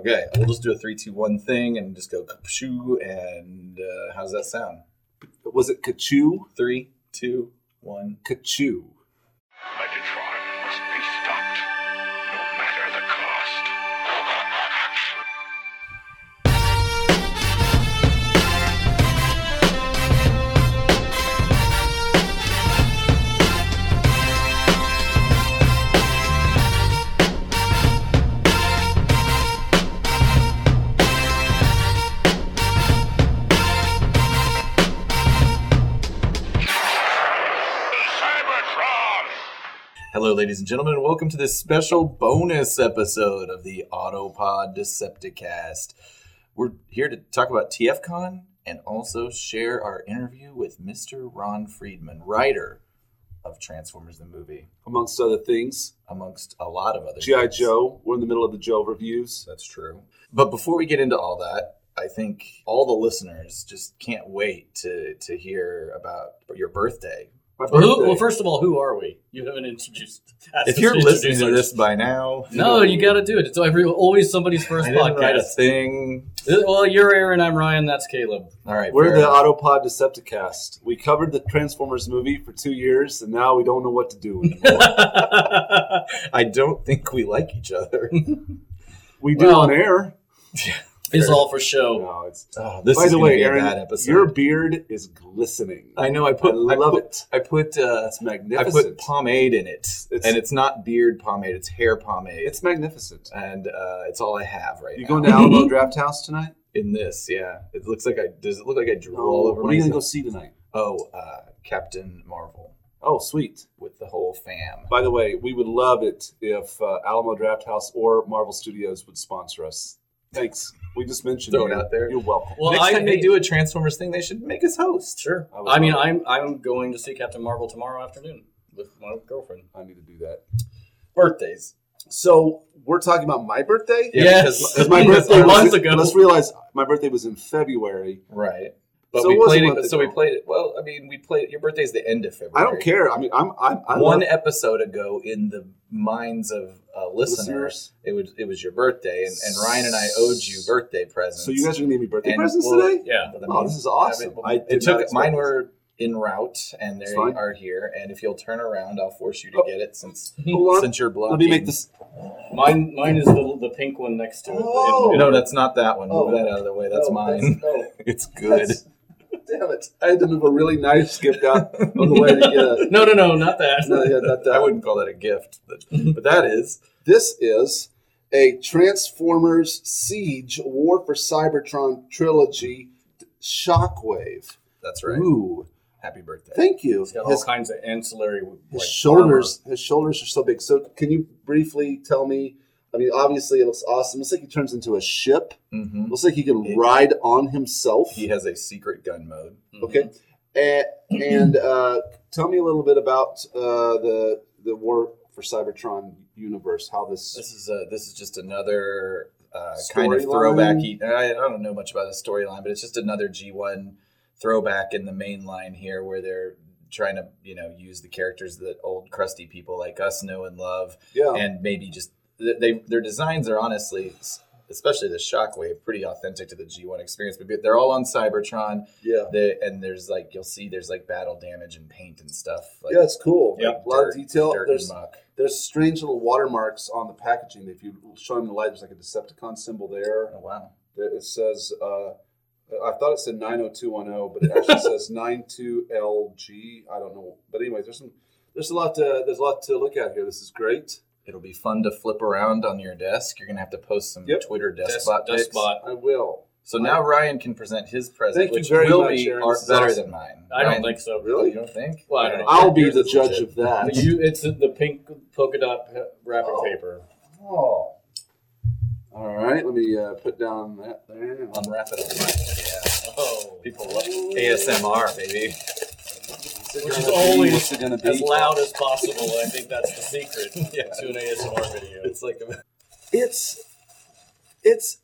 Okay, we'll just do a three, two, one thing and just go shoo. And uh, how's that sound? Was it kachoo? Three, two, one. Kachu. Ladies and gentlemen, and welcome to this special bonus episode of the Autopod Decepticast. We're here to talk about TFCon and also share our interview with Mr. Ron Friedman, writer of Transformers the movie, Amongst other things, amongst a lot of other G.I. Joe. We're in the middle of the Joe reviews. That's true. But before we get into all that, I think all the listeners just can't wait to to hear about your birthday. My Well, who, well, first of all, who are we? You haven't introduced. asked If you're to listening to this by now, no, you got to do it. It's every always somebody's I first didn't write a podcast. thing. Uh, well, you're Aaron. I'm Ryan. That's Caleb. All right, We're fair the enough. Autopod Decepticast. We covered the Transformers movie for two years, and now we don't know what to do anymore. I don't think we like each other. we do Well- on air. it's all for show. No, it's. Oh, this By is the gonna way, be a Aaron, bad episode. your beard is glistening. I know. I I put. I, love put, it. I put. Uh, It's I magnificent. put pomade in it, It's- and it's not beard pomade. It's hair pomade, it's magnificent. and uh, it's all I have right You now. going to Alamo Drafthouse tonight? in this? Yeah, it looks like I. Does it look like I drool No. all over What are you going to go see tonight? Oh, uh, Captain Marvel Oh, sweet. with the whole fam. By the way, we would love it if uh, Alamo Drafthouse or Marvel Studios would sponsor us. Thanks. We just mentioned Throw it out there. You're welcome. Well, Next I time they do a Transformers thing, they should make us host. Sure. I I mean, I'm I'm going to see Captain Marvel tomorrow afternoon with my girlfriend. I need to do that. Birthdays. So we're talking about my birthday. Yeah, Yes. because- Because my birthday was month ago. Let's realize my birthday was in February. Right. But So we it was a played it. So we played it. Well, I mean, we played. Your birthday's the end of February. I don't care. I mean, I'm I'm I One love episode ago, in the minds of uh, listeners, listeners. it was it was your birthday, and, and Ryan and I owed you birthday presents. So you guys are gonna give me birthday And presents we'll- today? Yeah. But I Oh, this is awesome. I mean, I it took mine were en route, and they are here. And if you'll turn around, I'll force you to Oh. get it since since you're blocking. Let me make this. Mine mine is the, the pink one next to it. Oh. No, that's not that one. Move Oh. that out of the way. That's Oh, mine. oh, It's good. that's- damn it! I had to move a really nice gift out on the way to get a. No, no, no, not that. No, yeah, not that. I wouldn't call that a gift, but, but that is. This is a Transformers Siege War for Cybertron trilogy Shockwave. That's right. Ooh, Happy birthday. thank you. It's got all kinds of ancillary. his like, shoulders, his shoulders are so big. So, can you briefly tell me? I mean, obviously, it looks awesome. Looks like he turns into a ship. hmm Looks like he can It- ride on himself. He has a secret gun mode. armor. Okay, and, and uh, tell me a little bit about uh, the the War for Cybertron universe. How this This is uh, this is just another uh, kind of throwback. I, I don't know much about the storyline, but it's just another G one throwback in the main line here, where they're trying to you know use the characters that old crusty people like us know and love, yeah. and maybe just they they- their designs are honestly. Especially the Shockwave, pretty authentic to the G1 experience. But they're all on Cybertron, yeah. they, and there's like you'll see there's like battle damage and paint and stuff. Like, Yeah, it's cool. Yep. a lot dirt- of detail. dirt There's and muck. there's strange little watermarks on the packaging. If you show them the light, there's like a Decepticon symbol there. Oh wow! It says, uh, I thought it said 90210, but it actually says 92LG. I don't know, but anyway, there's some there's a lot to there's a lot to look at here. This is great. It'll be fun to flip around on your desk. You're gonna have to post some Yep. Twitter Desk- despot pics. Despot. I will. So now Ryan can present his present, Thank you which very will much, be Aaron. art better awesome. than mine. I don't think so. Really? you don't think? Well, I don't know. I'll be the judge legit. of that. You, it's the pink polka dot wrapping Oh. paper. Oh. All right, let me uh, put down that there. Unwrap it. on mine. Oh, People love ASMR, baby. Which is always gonna be? as loud as possible. I think that's the secret Yeah. to an ASMR video. It's like a, It's it's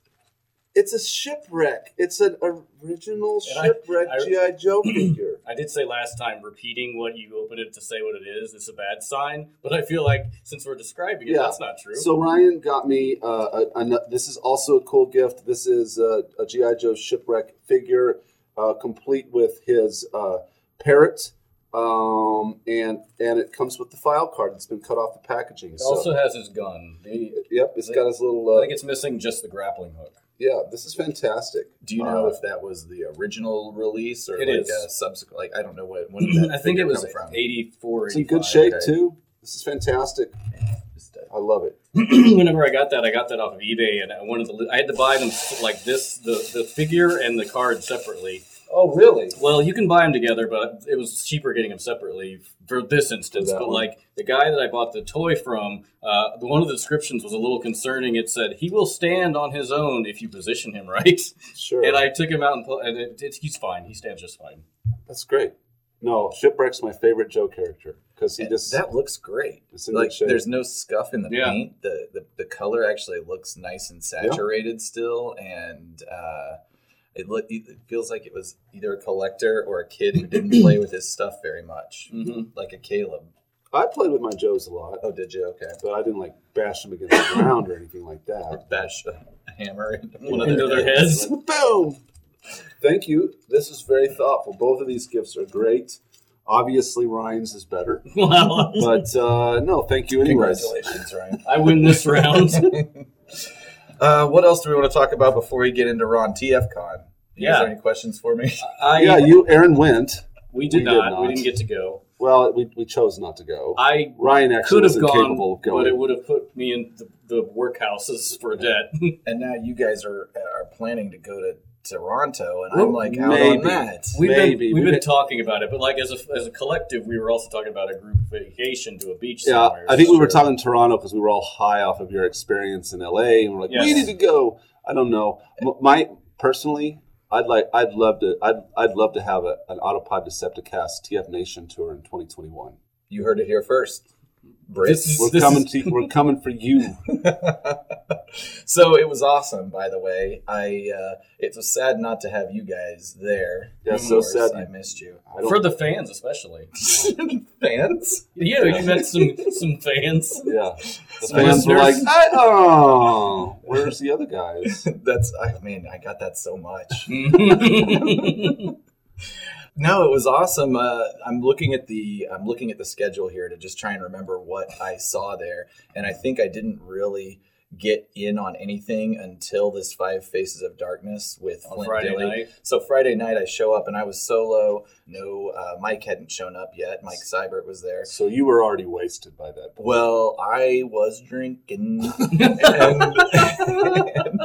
It's a shipwreck. It's an original And shipwreck I- GI Joe figure. I did say last time, repeating what you open it to say what it is is a bad sign. But I feel like since we're describing it, Yeah. that's not true. So Ryan got me. Uh, a, a, this is also a cool gift. This is a, a GI Joe shipwreck figure, uh, complete with his uh, parrot, um, and and it comes with the file card that's been cut off the packaging. it So, also has his gun. The, yep, it's got his little. I Uh, think it's missing just the grappling hook. yeah, this is fantastic. Do you know Uh, if that was the original release or It like is. a subsequent? Like I don't know what. When did that I think it was from. 84. It's in good shape okay. too. This is fantastic. Just, I love it. Whenever I got that, I got that off of eBay, and I wanted to. I had to buy them like this, the the figure and the card separately. Oh, really? Well, you can buy them together, but it was cheaper getting them separately for this instance. that but one. like the guy that I bought the toy from, uh, the one of the descriptions was a little concerning. It said he will stand on his own if you position him right. Sure. And I took him out and, put, and it, it, he's fine. He stands just fine. That's great. No, Shipwreck's my favorite Joe character because he just that looks great. Like shape. there's no scuff in the Yeah. paint. The, the the color actually looks nice and saturated still, and uh, it look it feels like it was either a collector or a kid who didn't play with his stuff very much, Mhm. like a Caleb. I played with my Joes a lot, Oh, did you? Okay. but I didn't like bash them against the ground or anything like Or that. bash a hammer into one of their their heads. heads. Boom! Thank you. This is very thoughtful. Both of these gifts are great. Obviously, Ryan's is better, Well, but uh, no, thank you anyways. Congratulations, Ryan. I win this round. Uh, what else do we want to talk about before we get into Ron TFCon? You guys Yeah. any questions for me? I, Yeah, you, Aaron went. we did, we did not. We didn't get to go. Well, we, we chose not to go. I Ryan actually could have wasn't gone, capable of going. but it would have put me in the, the workhouses for debt. And now you guys are are planning to go to Toronto, and Well, I'm like out on maybe. that. We've Maybe. been we've We've been been- talking about it, but like as a as a collective, we were also talking about a group vacation to a beach yeah, somewhere. I think we were Sure. talking Toronto because we were all high off of your experience in LA, and we're like, we Yes. need to go. I don't know. M- My personally, I'd like, I'd love to, I'd, I'd love to have a, an Autopod Decepticast TF Nation tour in 2021. You heard it here first. Brits. This is- We're coming to, we're coming for you. so it was awesome, by the way. I uh, it was sad not to have you guys there. Yeah, so course, sad. I missed you. I for the fans, especially. Fans. Yeah, you met some some fans. yeah, the Some fans were like. I, oh, where's the other guys? That's I mean I got that so much. No, it was awesome. Uh, I'm looking at the I'm looking at the schedule here to just try and remember what I saw there, and I think I didn't really get in on anything until this Five Faces of Darkness with On Flint Friday Dille. night. So Friday night I show up and I was solo. No, uh, Mike hadn't shown up yet. Mike Seibert was there. So you were already wasted by that. point. Well, I was drinking, and, and,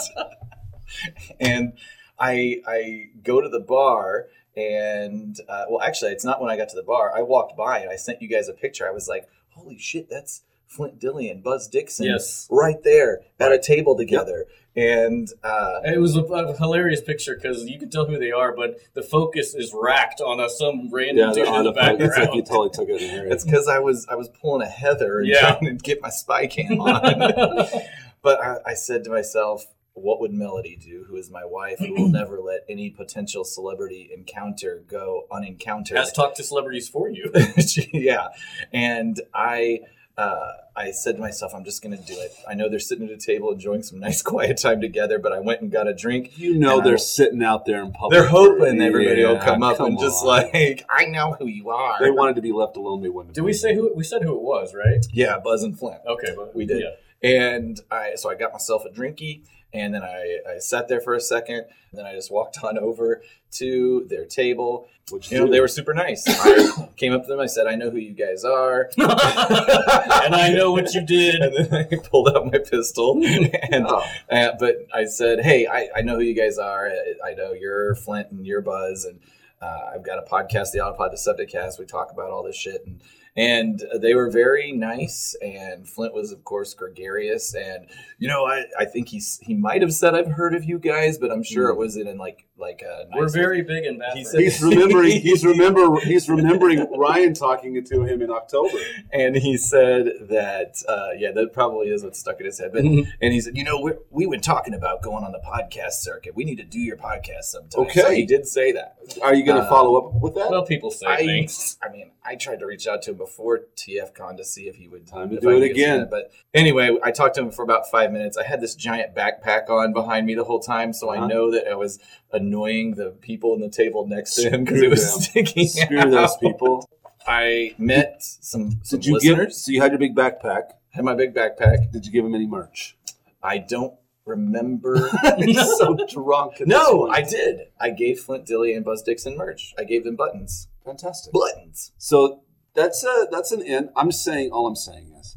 and I I go to the bar, and uh, well, actually, it's not when I got to the bar. I walked by and I sent you guys a picture. I was like, "Holy shit, that's Flint Dille and Buzz Dixon, Yes. right there at a table together." And uh, It was a, a hilarious picture because you can tell who they are, but the focus is racked on a, some random Yeah, dude the in the autopilot. It's like you background. totally took it in it's because I was I was pulling a Heather and Yeah. trying to get my spy cam on. But I, I said to myself, what would Melody do, who is my wife, who will never let any potential celebrity encounter go unencountered? Has talked to celebrities for you. yeah. And I uh, I said to myself, I'm just going to do it. I know they're sitting at a table enjoying some nice quiet time together, but I went and got a drink. you know they're sitting out there in public. They're hoping everybody will come up and just like, I know who you are. They wanted to be left alone. They wouldn't. Did we say who? We said who it was, right? yeah, Buzz and Flint. Okay, but We did. Yeah. And I so I got myself a drinky and then I, I sat there for a second and then I just walked on over to their table. Which You know, they were super nice. I came up to them, I said, I know who you guys are. and I know what you did. And then I pulled out my pistol and Oh, uh, but I said, "Hey, I, I know who you guys are. I, I know you're Flint and you're Buzz, and uh, I've got a podcast, the Autopod Decepticast. We talk about all this shit, and and they were very nice. And Flint was, of course, gregarious. And you know, I, I think he's he might have said I've heard of you guys, but I'm sure it mm. was it in like like a nice We're very big in Bath. He said- He's remembering. He's remember. He's remembering Ryan talking to him in October. and he said that uh, yeah that probably is what stuck in his head but Mhm. and he said you know we're, we've been talking about going on the podcast circuit we need to do your podcast sometime Okay. so he did say that Are you going to Uh, follow up with that? well, people say I, things. I mean i tried to reach out to him before tfcon to see if he would Time to do I it again. that. but anyway i talked to him for about five minutes i had this giant backpack on behind me the whole time so Uh-huh. i know that i was annoying the people in the table next to him because Screw it was them. sticking Screw out. those people. i met some, some Did you listeners give? So you had your big backpack. had my big backpack Did you give him any merch? I don't remember. He's so drunk. no. I did. I gave Flint Dille and Buzz Dixon merch. I gave them buttons. Fantastic. Buttons. So that's a that's an end. I'm saying all I'm saying is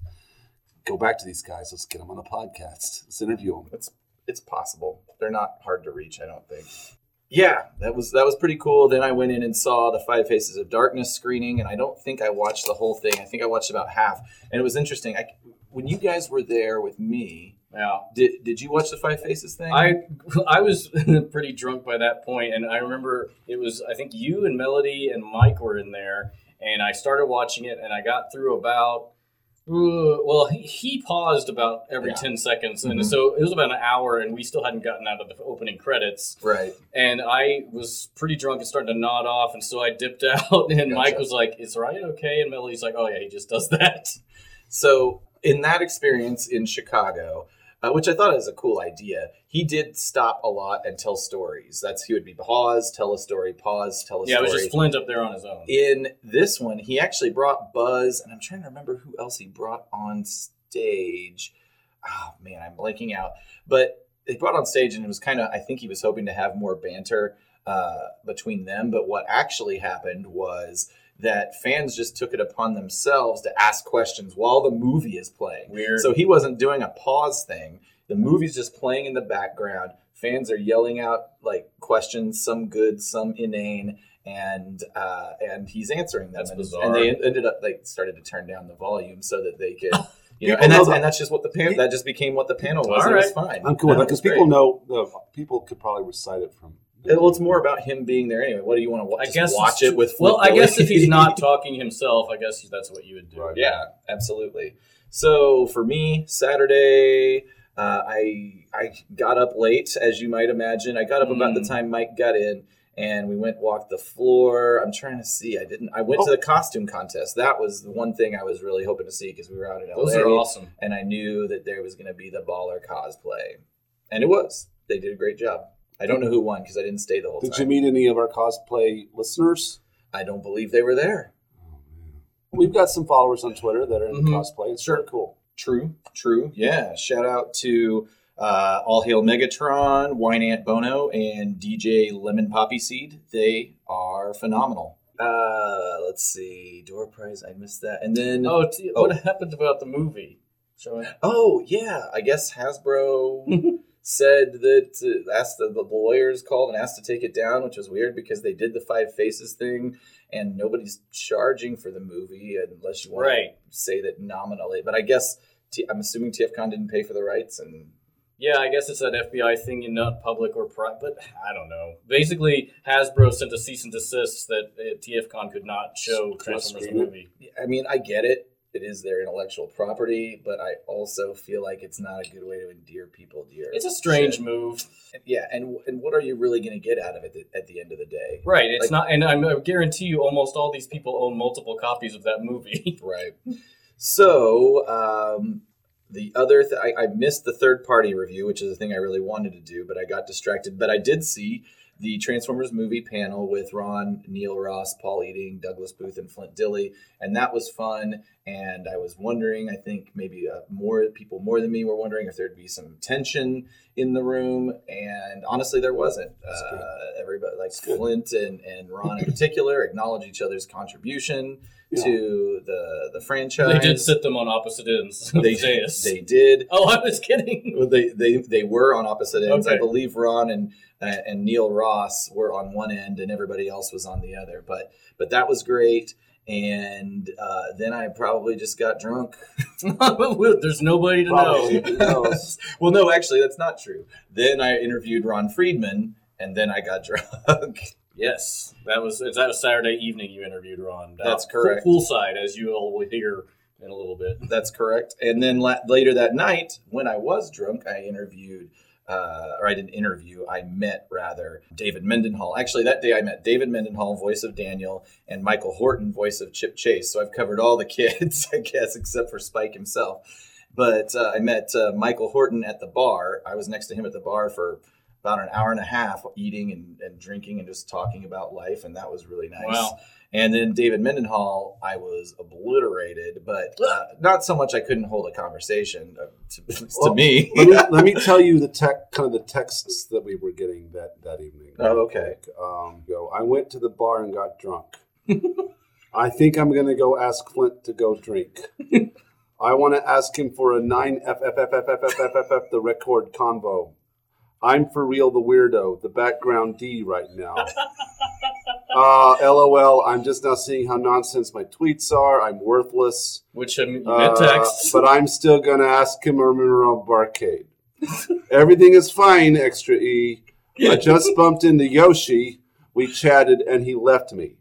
go back to these guys. Let's get them on the podcast. Let's interview them. It's it's possible. They're not hard to reach. I don't think. Yeah, that was that was pretty cool. Then I went in and saw the Five Faces of Darkness screening, and I don't think I watched the whole thing. I think I watched about half, and it was interesting. I, when you guys were there with me, Yeah. did did you watch the Five Faces thing? I I was pretty drunk by that point, and I remember it was I think you and Melody and Mike were in there, and I started watching it, and I got through about well he, paused about every Yeah. ten seconds, Mhm. and so it was about an hour, and we still hadn't gotten out of the opening credits, right. and I was pretty drunk and starting to nod off, and so I dipped out, and Mike was like, "Is Ryan okay?" And Melody's like, "Oh yeah, he just does that." So in that experience in Chicago, uh, which I thought was a cool idea, he did stop a lot and tell stories. That's he would be pause, tell a story, pause, tell a story. Yeah, it was just Flint up there on his own. in this one, he actually brought Buzz, and I'm trying to remember who else he brought on stage. Oh man, I'm blanking out. But they brought on stage, and it was kind of I think he was hoping to have more banter uh, between them. But what actually happened was that fans just took it upon themselves to ask questions while the movie is playing. Weird. So he wasn't doing a pause thing. The movie's just playing in the background. Fans are yelling out like questions, some good, some inane, and uh, and he's answering them. That's and, bizarre. and they ended up like started to turn down the volume so that they could, you know, People and that's that- and that's just what the pan- that just became what the panel was. All It was fine. I'm cool with that because people know the people could probably recite it from. It- Well, it's more about him being there anyway. What do you want to watch? I guess watch it with. Well, I guess if he's not talking himself, I guess that's what you would do. Right. Yeah, absolutely. So for me, Saturday, uh, I I got up late, as you might imagine. I got up about the Mm. time Mike got in, and we went walked the floor. I'm trying to see. I didn't. I went to Oh. the costume contest. That was the one thing I was really hoping to see because we were out in LA, Those are awesome. and I knew that there was going to be the baller cosplay, and it was. They did a great job. I don't know who won because I didn't stay the whole time. Did you meet any of our cosplay listeners? I don't believe they were there. We've got some followers on Twitter that are in Mhm. cosplay. It's Sure. cool. True, true. Yeah. Shout out to uh, All Hail Megatron, Wine Ant Bono, and DJ Lemon Poppy Seed. They are phenomenal. Uh, let's see. Door prize. I missed that. And then, oh, Oh, what happened about the movie? Showing. Oh yeah. I guess Hasbro said that uh, asked the, the lawyers called and asked to take it down, which was weird because they did the Five Faces thing, and nobody's charging for the movie unless you want Right. to say that nominally. But I guess T- I'm assuming TFCon didn't pay for the rights, and Yeah, I guess it's that FBI thing in not public or private, but I don't know. Basically, Hasbro sent a cease and desist that uh, TFCon could not show Transformers movie. I mean, I get it. It is their intellectual property, but I also feel like it's not a good way to endear people to your. It's a strange shit. move, Yeah, and and what are you really going to get out of it at- at the end of the day? right? It's Like- not, and I'm, I guarantee you, almost all these people own multiple copies of that movie. Right. So um, the other th- I, I missed the third party review, which is the thing I really wanted to do, but I got distracted. But I did see the Transformers movie panel with Ron, Neil Ross, Paul Eiding, Douglas Booth, and Flint Dille, and that was fun. And I was wondering, I think maybe uh, more people more than me were wondering if there'd be some tension in the room, and honestly, there wasn't. Uh, everybody, like good. Flint and, and Ron in particular, acknowledge each other's contribution Yeah. to the the franchise. They did sit them on opposite ends They, the dais. they did. oh, I was kidding. Well, They, they they were on opposite ends. I believe Ron and uh, and Neil Ross were on one end, and everybody else was on the other. But but that was great. And uh, then I probably just got drunk. There's nobody to Probably. know. Well, no, actually, that's not true. Then I interviewed Ron Friedman, and then I got drunk. Yes, that was that was Saturday evening. You interviewed Ron. That's Uh, correct. Poolside, as you all will hear in a little bit. That's correct. And then la- later that night, when I was drunk, I interviewed, uh, or I didn't interview, I met rather David Mendenhall. Actually, that day I met David Mendenhall, voice of Daniel, and Michael Horton, voice of Chip Chase. So I've covered all the kids, I guess, except for Spike himself. But uh, I met uh, Michael Horton at the bar. I was next to him at the bar for about an hour and a half, eating and, and drinking and just talking about life, and that was really nice. Wow. And then David Mendenhall, I was obliterated, but uh, not so much I couldn't hold a conversation, uh, to, at least Well, to me. let me let me tell you the tech kind of the texts that we were getting that that evening. Oh, okay. Um, go. I went to the bar and got drunk. I think I'm gonna go ask Flint to go drink. I want to ask him for a nine F F F F F F F F F the record convo. I'm for real the weirdo, the background D right now. Uh, LOL. I'm just now seeing how nonsense my tweets are. I'm worthless. Which you Uh, texts. but I'm still gonna ask him a mineral barcade. Everything is fine, extra E. I just bumped into Yoshi. We chatted and he left me.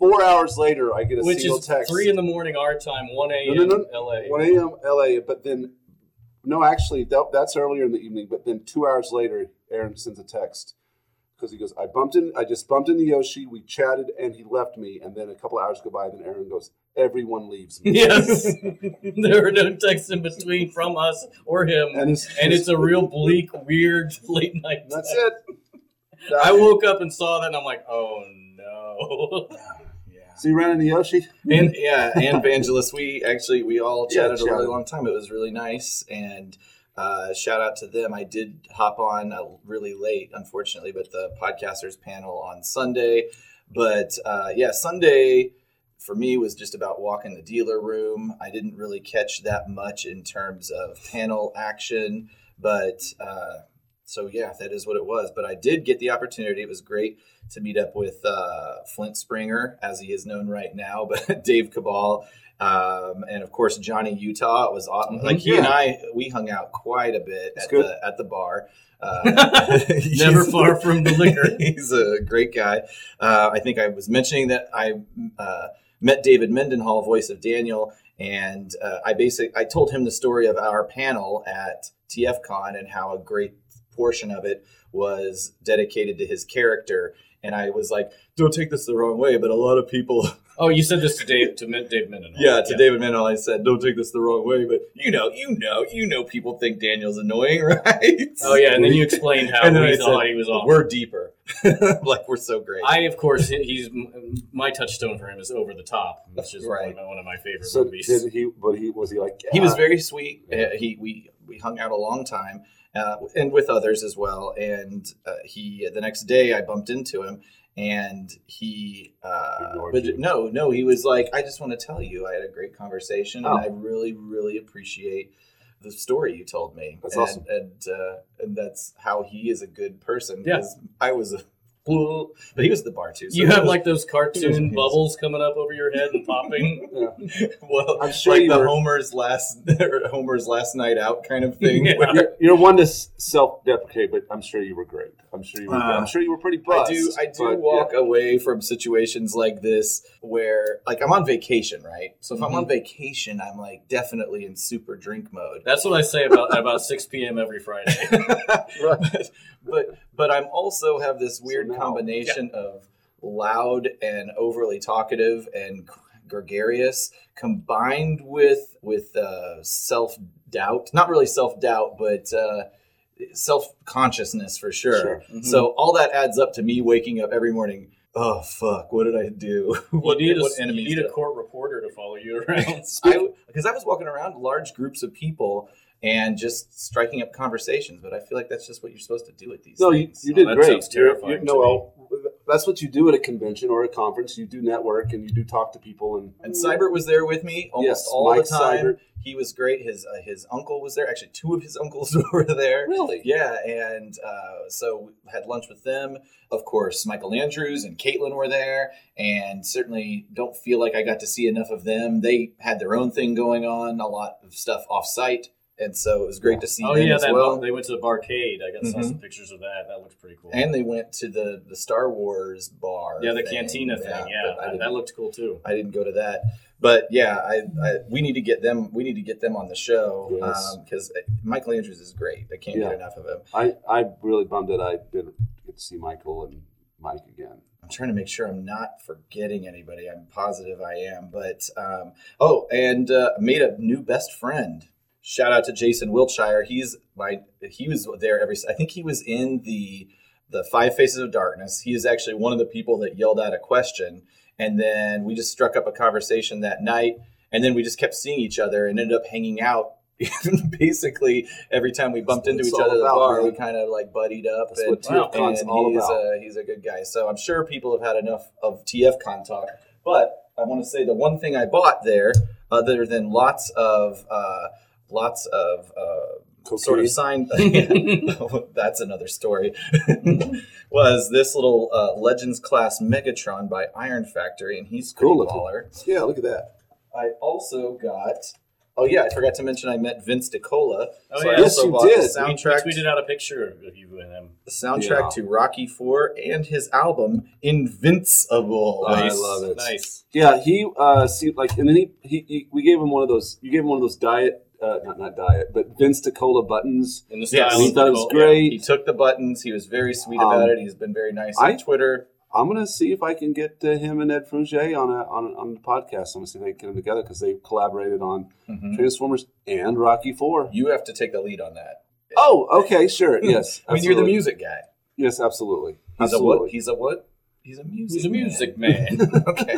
Four hours later, I get a which single is text. three in the morning our time, one a.m. No, no, no. L.A. 1 a.m. LA, but then, no, actually, that, that's earlier in the evening. But then two hours later, Aaron sends a text because he goes, "I bumped in, I just bumped into Yoshi. We chatted, and he left me. And then a couple hours go by, and then Aaron goes, "Everyone leaves me." Yes, there were no texts in between from us or him, And it's, and it's a real bleak, weird late night. that's text. it. I woke up and saw that, and I'm like, oh no. Yeah. So you ran into Yoshi? And yeah, and Vangelis, we actually we all Yeah, chatted a really long time. It was really nice, and uh, shout out to them. I did hop on uh, really late, unfortunately, but the podcasters panel on Sunday. But uh, yeah, Sunday for me was just about walking the dealer room. I didn't really catch that much in terms of panel action, but uh, so yeah, that is what it was. But I did get the opportunity. It was great to meet up with uh, Flint Springer, as he is known right now, but Dave Cabal, um, and of course Johnny Utah. It was awesome. Mhm. Like he Yeah. and I, we hung out quite a bit That's at good. the at the bar. Uh, Never far from the liquor. he's a great guy. Uh, I think I was mentioning that I uh, met David Mendenhall, voice of Daniel, and uh, I basically I told him the story of our panel at TFCon and how a great portion of it was dedicated to his character. And I was like, "Don't take this the wrong way," but a lot of people Oh, you said this to Dave to Min- Dave Mendenhall. yeah, to David Mendenhall, I said, "Don't take this the wrong way," but you know, you know, you know, people think Daniel's annoying, right? Oh yeah, and then you explained how And then we I thought said, he was awesome. We're deeper, like we're so great. I, of course, he's my touchstone for him is Over the Top, which is Right. one, of my, one of my favorite So movies. did he? But he was he like? he was very sweet. Uh, he we we hung out a long time, uh, and with others as well. And uh, he the next day I bumped into him, and he uh, but you. no no he was like, I just want to tell you I had a great conversation, Oh. and I really really appreciate the story you told me. That's and, awesome. and uh, and that's how he is a good person. Yeah. 'cause I was a fool, but he was the bar too. so you it have was- like those cartoon Yes. bubbles coming up over your head and popping. well, I'm sure like you the were- Homer's last Homer's last night out kind of thing. Yeah. You're, you're one to self-deprecate, but I'm sure you were great. I'm sure you were. Uh, I'm sure you were pretty I do I do but, walk away from situations like this where like I'm on vacation, right? So if I'm Mm-hmm. on vacation, I'm like definitely in super drink mode. That's what I say about about 6 p.m. every Friday. but, but but I'm also have this weird now- combination of loud and overly talkative and gregarious combined with with uh, self doubt. Not really self doubt, but uh, self consciousness for sure. Sure. Mhm. So all that adds up to me waking up every morning. Oh fuck! What did I do? what you need, a, what you need did a I- court reporter to follow you around. because I, was walking around large groups of people and just striking up conversations. But I feel like that's just what you're supposed to do at these No, you, things. you Oh, did that great. sounds You're- you're- no, well, that's what you do at a convention or a conference. You do network and you do talk to people and And Seibert was there with me almost Yes, all Mike the time. Seibert. He was great. His uh, his uncle was there. Actually, two of his uncles were there. really. Yeah, and uh, so we had lunch with them. Of course, Michael Andrews and Caitlin were there, and certainly don't feel like I got to see enough of them. They had their own thing going on, a lot of stuff off site, and so it was great to see Oh them yeah, as that well. they went to the barcade. I got saw Mhm. some pictures of that. That looks pretty cool. and they went to the the Star Wars bar. yeah, the thing. cantina thing. Yeah, but that, that looked cool too. I didn't go to that, but yeah, I, I we need to get them. We need to get them on the show Yes. because Michael Andrews is great. I can't Yeah. get enough of him. I I'm really bummed that I didn't get to see Michael and Mike again. I'm trying to make sure I'm not forgetting anybody. I'm positive I am, but um, oh, and uh, made a new best friend. Shout out to Jason Wiltshire. He's my he was there every. I think he was in the the Five Faces of Darkness. He is actually one of the people that yelled out a question, and then we just struck up a conversation that night, and then we just kept seeing each other and ended up hanging out. Basically, every time we bumped into each other at the bar, man. we kind of like buddied up. That's and, what TF TFCon's and all he's about. A, he's a good guy. So I'm sure people have had enough of TFCon talk. But I want to say the one thing I bought there, other than lots of uh, lots of uh, sort of signed. that's another story. was this little uh, Legends class Megatron by Iron Factory, and he's Cool looking. baller. Yeah, look at that. I also got. Oh yeah, I forgot to mention I met Vince DiCola. Oh, so I yeah. Yes, also you bought did. The We- We, we tweeted out a picture of you and him. the soundtrack Yeah. to Rocky Four and his album Invincible. I love it. Nice. Yeah, he uh see like and then he, he, he we gave him one of those you gave him one of those diet uh not not diet, but Vince DiCola buttons. In the Yes. He of thought it was cult, great. He took the buttons. He was very sweet Um, about it. He's been very nice I- on Twitter. I'm gonna see if I can get uh, him and Ed Frugier on a on, on the podcast. I'm gonna see if I can get them together because they collaborated on Mhm. Transformers and Rocky Four. You have to take the lead on that. Oh, okay, sure, yes. I mean, you're the music guy. Yes, absolutely. He's a what? He's a what? He's a music. He's a man. music man. okay.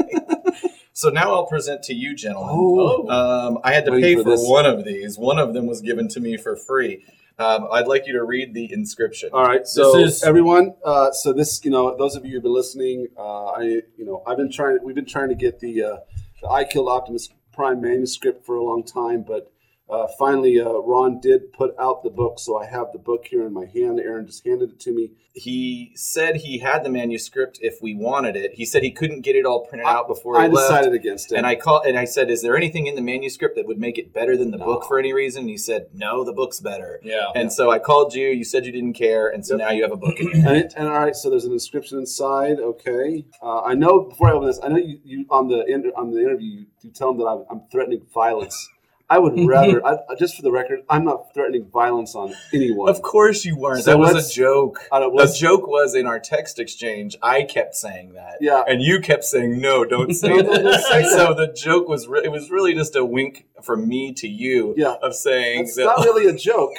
So now I'll present to you, gentlemen. Oh. Um, I had to pay for for, one of these. One of them was given to me for free. Um, I'd like you to read the inscription. All right, so is- everyone, uh, so this, you know, those of you who've been listening, uh, I, you know, I've been trying, we've been trying to get the, uh, the I Killed Optimus Prime manuscript for a long time, but uh, finally, uh, Ron did put out the book, so I have the book here in my hand. Aaron just handed it to me. He said he had the manuscript if we wanted it. He said he couldn't get it all printed I- out before I he left. decided against it. And I called and I said, "Is there anything in the manuscript that would make it better than the No. book for any reason?" And he said, "No, the book's better." Yeah. And so I called you. You said you didn't care, and so Yep. now you have a book in your hand. and, it, and all right, so there's an inscription inside. Okay, uh, I know. Before I open this, I know you, you on the on the interview, you, you tell them that I'm, I'm threatening violence. I would rather, I, just for the record, I'm not threatening violence on anyone. Of course you weren't. So that was a joke. The joke was in our text exchange. I kept saying that, yeah, and you kept saying no, don't say that. so the joke was re- it was really just a wink from me to you Yeah. of saying it's that. not really a joke.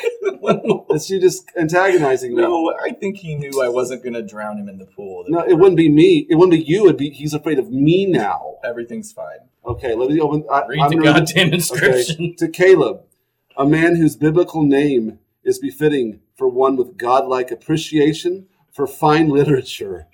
it's you just antagonizing me. no, I think he knew I wasn't going to drown him in the pool. No, it wouldn't be me. It wouldn't be you. It'd be he's afraid of me now. Everything's fine. Okay, let me open. I, Read I'm the gonna- goddamn inscription. Okay, to Caleb, a man whose biblical name is befitting for one with godlike appreciation for fine literature.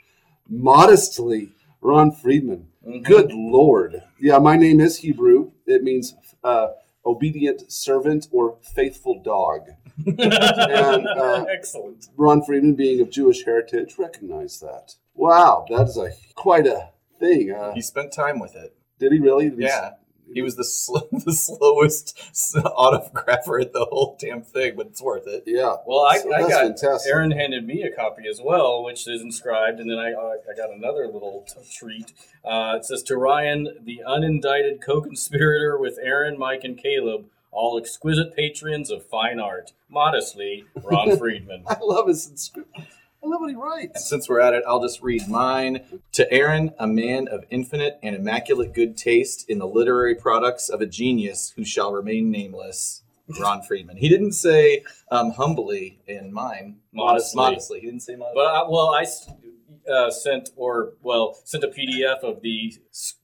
Modestly, Ron Friedman. Mhm. Good Lord. Yeah, my name is Hebrew. It means uh, obedient servant or faithful dog. And, uh, Excellent. Ron Friedman, being of Jewish heritage, recognized that. Wow, that is a quite a thing. Uh, He spent time with it. Did he really? Did Yeah. He was the sl- the slowest autographer at the whole damn thing, but it's worth it. Yeah. Well, I, So I got fantastic. Aaron handed me a copy as well, which is inscribed, and then I uh, I got another little t- treat. Uh, it says to Ryan, the unindicted co-conspirator with Aaron, Mike, and Caleb, all exquisite patrons of fine art. Modestly, Ron Friedman. I love his inscription. I love what he And since we're at it, I'll just read mine. To Aaron, a man of infinite and immaculate good taste in the literary products of a genius who shall remain nameless. Ron Friedman. He didn't say um, humbly in mine. Modestly. Modestly. He didn't say modestly. But I, well, I s- uh, sent or well sent a PDF of the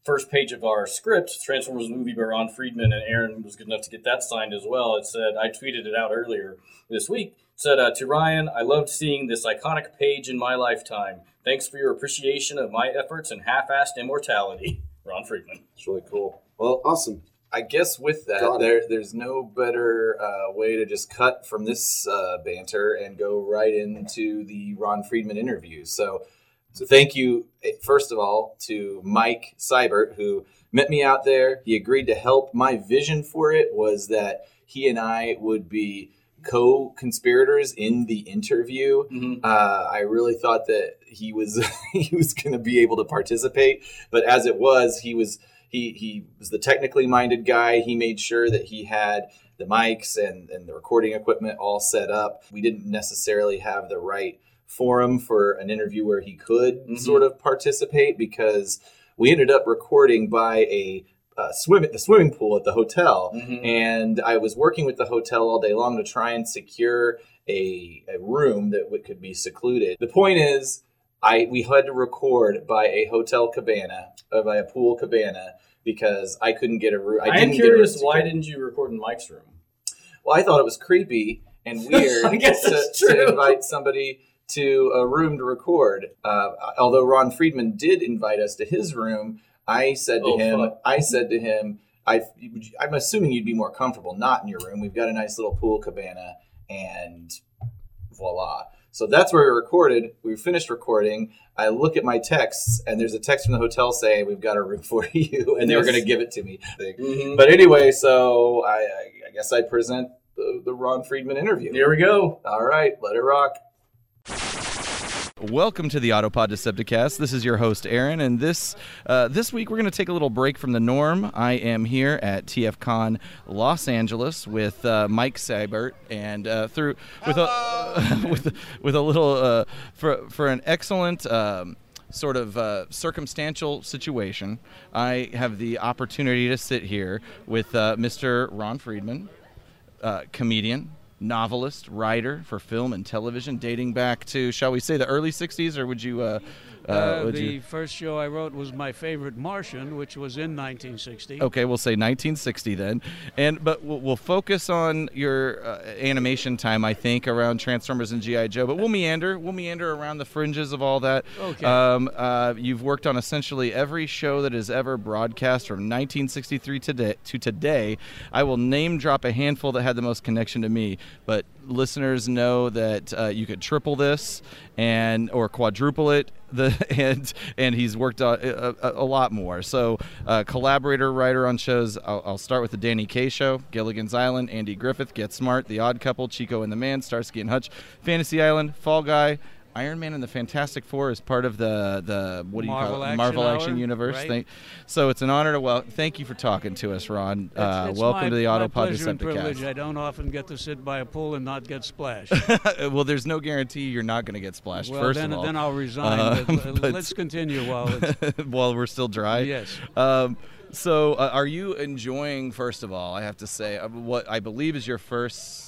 first page of our script, Transformers movie by Ron Friedman, and Aaron was good enough to get that signed as well. It said I tweeted it out earlier this week. Said uh, to Ryan, I loved seeing this iconic page in my lifetime. Thanks for your appreciation of my efforts and half-assed immortality. Ron Friedman. It's really cool. Well, Awesome. I guess with that, there there's no better uh, way to just cut from this uh, banter and go right into the Ron Friedman interview. So, so thank you eh, first of all to Mike Seibert who met me out there. He agreed to help. My vision for it was that he and I would be co-conspirators in the interview. Mhm. Uh, I really thought that he was he was going to be able to participate, but as it was, he was he he was the technically minded guy. He made sure that he had the mics and and the recording equipment all set up. We didn't necessarily have the right forum for an interview where he could Mhm. sort of participate because we ended up recording by a uh, swim the swimming pool at the hotel Mhm. and I was working with the hotel all day long to try and secure a, a room that would, could be secluded. The point is, I we had to record by a hotel cabana, or by a pool cabana, because I couldn't get a room. I, I, am didn't get a room curious, why didn't you record in Mike's room? Well, I thought it was creepy and weird I guess to, to invite somebody to a room to record. Uh, although Ron Friedman did invite us to his room, I said to Oh, him, fuck. I said to him, I, I'm assuming you'd be more comfortable not in your room. We've got a nice little pool cabana, and voila. So that's where we recorded. We finished recording. I look at my texts, and there's a text from the hotel saying, "We've got a room for you," and they were going to give it to me. Mhm. But anyway, so I, I, I guess I present the, the Ron Friedman interview. Here we go. All right, let it rock. Welcome to the Autopod Decepticast. This is your host Aaron, and this uh, this week we're going to take a little break from the norm. I am here at TFCon Los Angeles with uh, Mike Seibert, and uh, through with a with with a little uh, for for an excellent. Um, Sort of uh, circumstantial situation. I have the opportunity to sit here with uh, Mr. Ron Friedman, uh, comedian, novelist, writer for film and television, dating back to, shall we say, the early '60s, or would you? Uh, uh, Uh, the first show I wrote was my favorite Martian, which was in 1960. Okay, we'll say 1960 then, and but we'll, we'll focus on your uh, animation time, I think, around Transformers and GI Joe. But we'll meander, we'll meander around the fringes of all that. Okay. Um, uh, you've worked on essentially every show that is ever broadcast from 1963 today to today. I will name drop a handful that had the most connection to me, but listeners know that uh, you could triple this and or quadruple it the and and he's worked a, a, a lot more. So uh, collaborator writer on shows I'll, I'll start with the danny Kaye show gilligan's island andy griffith get smart the odd couple chico and the man starsky and hutch fantasy island fall guy Iron Man and the Fantastic Four is part of the the what do you Marvel call it? Action Marvel Hour, Action Universe. right. Thank, so it's an honor to well. Thank you for talking to us, Ron. It's- Uh, it's welcome my- to the my Autopod pleasure and privilege. I don't often get to sit by a pool and not get splashed. well, there's no guarantee you're not going to get splashed. well, first then, of all, then I'll resign. Uh, but, uh, but- let's continue while it's. while we're still dry. Yes. Um, so, uh, are you enjoying? First of all, I have to say, uh, what I believe is your first.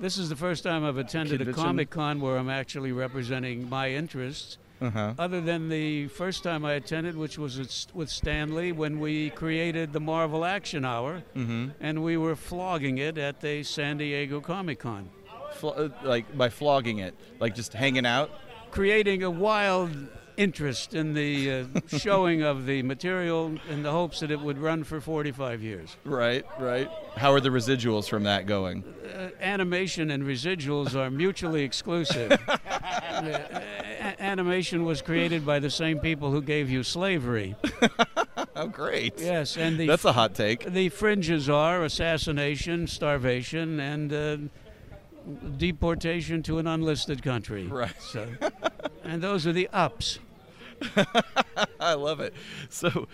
This is the first time I've attended a Comic Con where I'm actually representing my interests. Uh-huh. Other than the first time I attended, which was with Stan Lee when we created the Marvel Action Hour, Mm-hmm. and we were flogging it at the San Diego Comic Con. Fl- uh, like by flogging it, like just hanging out. creating a wild interest in the uh, showing of the material in the hopes that it would run for 45 years. Right, right. How are the residuals from that going? Uh, animation and residuals are mutually exclusive. Uh, a- animation was created by the same people who gave you slavery. Oh, great. Yes, and the That's a hot take. the fringes are assassination, starvation, and uh, deportation to an unlisted country. Right. So, and those are the ups. I love it. So,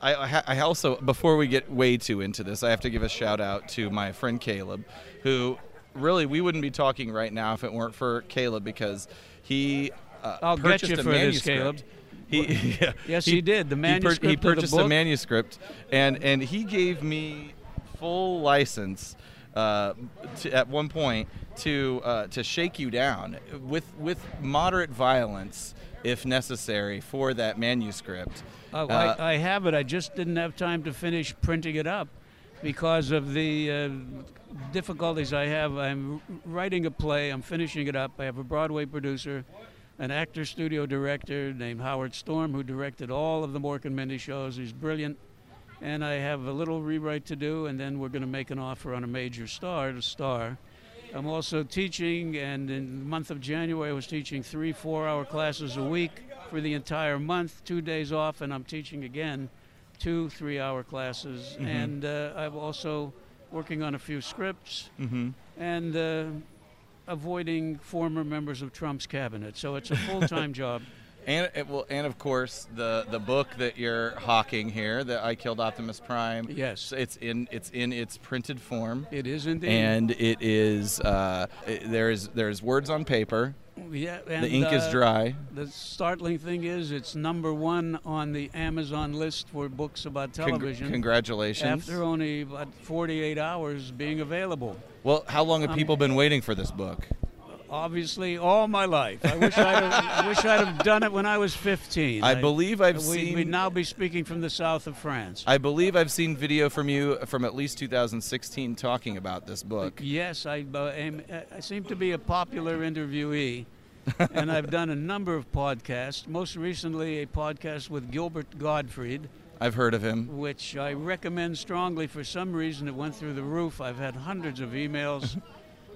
I, I, also, before we get way too into this, I have to give a shout out to my friend Caleb, who really we wouldn't be talking right now if it weren't for Caleb because he uh, I'll get purchased you a for this, manuscript. Caleb. He, yeah, Yes, he did. The he pur- manuscript He, of the purchased a manuscript, and and he gave me full license uh, to, at one point to uh, to shake you down with with moderate violence if necessary for that manuscript. Oh, Uh, I, I have it. I just didn't have time to finish printing it up. because of the uh, difficulties I have. I'm writing a play. I'm finishing it up. I have a Broadway producer, an actor studio director named Howard Storm, who directed all of the Mork and Mindy shows. He's brilliant. And I have a little rewrite to do, and then we're going to make an offer on a major star to star. I'm also teaching, and in the month of January, I was teaching three four hour classes a week for the entire month, two days off, and I'm teaching again two three hour classes. And uh, I'm also working on a few scripts Mm-hmm. and uh, avoiding former members of Trump's cabinet. So it's a full time job. And it will, and of course the the book that you're hawking here, that I killed Optimus Prime. Yes. it's in it's in its printed form, It is indeed. and it is uh, it, there's there's words on paper. yeah, and the ink is uh, dry. The startling thing is, it's number one on the Amazon list for books about television. congratulations. After only about 48 hours being available. well, how long have Um, people been waiting for this book? Obviously, all my life. I wish I'd have, I wish I'd have done it when I was 15. I believe I've we, seen. We'd now be speaking from the south of France. I believe I've seen video from you from at least 2016 talking about this book. Yes, I, uh, am, I seem to be a popular interviewee, and I've done a number of podcasts. Most recently, a podcast with Gilbert Gottfried, I've heard of him. which I recommend strongly. For some reason, it went through the roof. I've had hundreds of emails,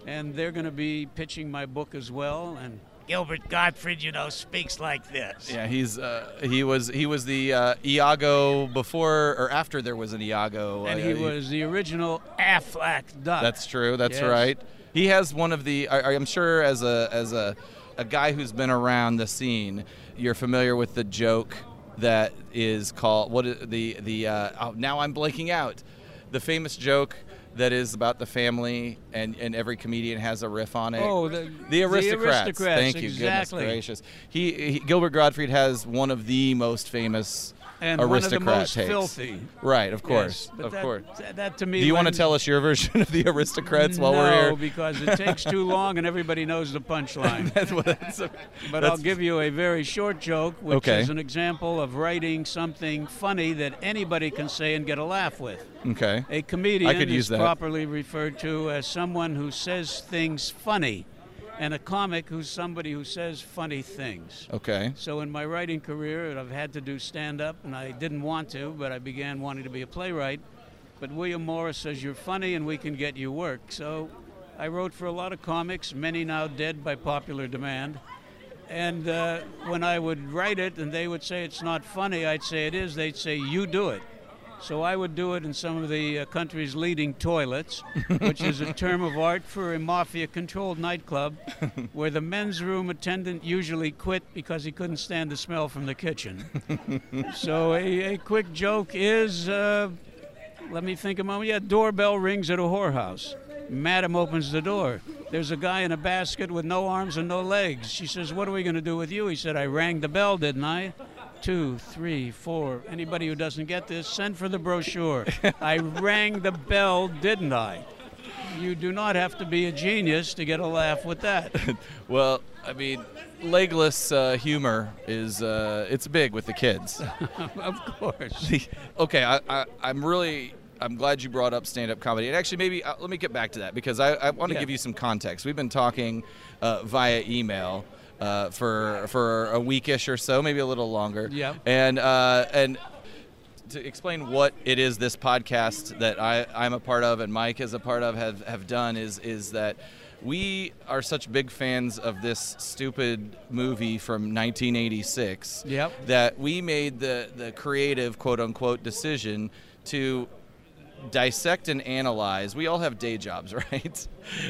and they're going to be pitching my book as well. And Gilbert Gottfried, you know, speaks like this. Yeah, he's uh, he was he was the uh, Iago before or after there was an Iago. And Uh, he was the original Aflac Duck. That's true. That's Yes. right. He has one of the. I, I'm sure as a as a a guy who's been around the scene, you're familiar with the joke that is called what is the the. Uh, oh, now I'm blanking out. The famous joke that is about the family, and, and every comedian has a riff on it. Oh, the- the the aristocrats. aristocrats, Thank you, exactly. goodness gracious. He, he Gilbert Gottfried has one of the most famous and one of the aristocrat most takes. filthy. Right, of course, Yes, of that, course. That, that to me. Do you want to tell us your version of the aristocrats while no, we're here? No, because it takes too long and everybody knows the punchline. That's what that's, But that's- I'll give you a very short joke, which Okay. is an example of writing something funny that anybody can say and get a laugh with. Okay. A comedian I could use is that. properly referred to as someone who says things funny, and a comic who's somebody who says funny things. Okay. So in my writing career, I've had to do stand up, and I didn't want to, but I began wanting to be a playwright. But William Morris says you're funny and we can get you work. So I wrote for a lot of comics, many now dead by popular demand. And uh, when I would write it and they would say it's not funny, I'd say it is. They'd say you do it. So I would do it in some of the uh, country's leading toilets, which is a term of art for a mafia-controlled nightclub, where the men's room attendant usually quit because he couldn't stand the smell from the kitchen. so a, a quick joke is, uh, let me think a moment. Yeah, doorbell rings at a whorehouse. Madam opens the door. There's a guy in a basket with no arms and no legs. She says, "What are we going to do with you?" He said, "I rang the bell, didn't I?" Two, three, four. Anybody who doesn't get this, send for the brochure. I rang the bell, didn't I? You do not have to be a genius to get a laugh with that. Well, I mean, legless uh, humor is uh, it's big with the kids. of course. okay, I, I, I'm really I'm glad you brought up stand-up comedy. And actually, maybe uh, let me get back to that because I, I want to Yeah. give you some context. We've been talking uh, via email. Uh, for for a weekish or so, maybe a little longer. Yeah. And uh, and to explain what it is this podcast that I, I'm a part of and Mike is a part of have, have done is is that we are such big fans of this stupid movie from 1986 Yep. that we made the, the creative quote unquote decision to dissect and analyze. We all have day jobs, right?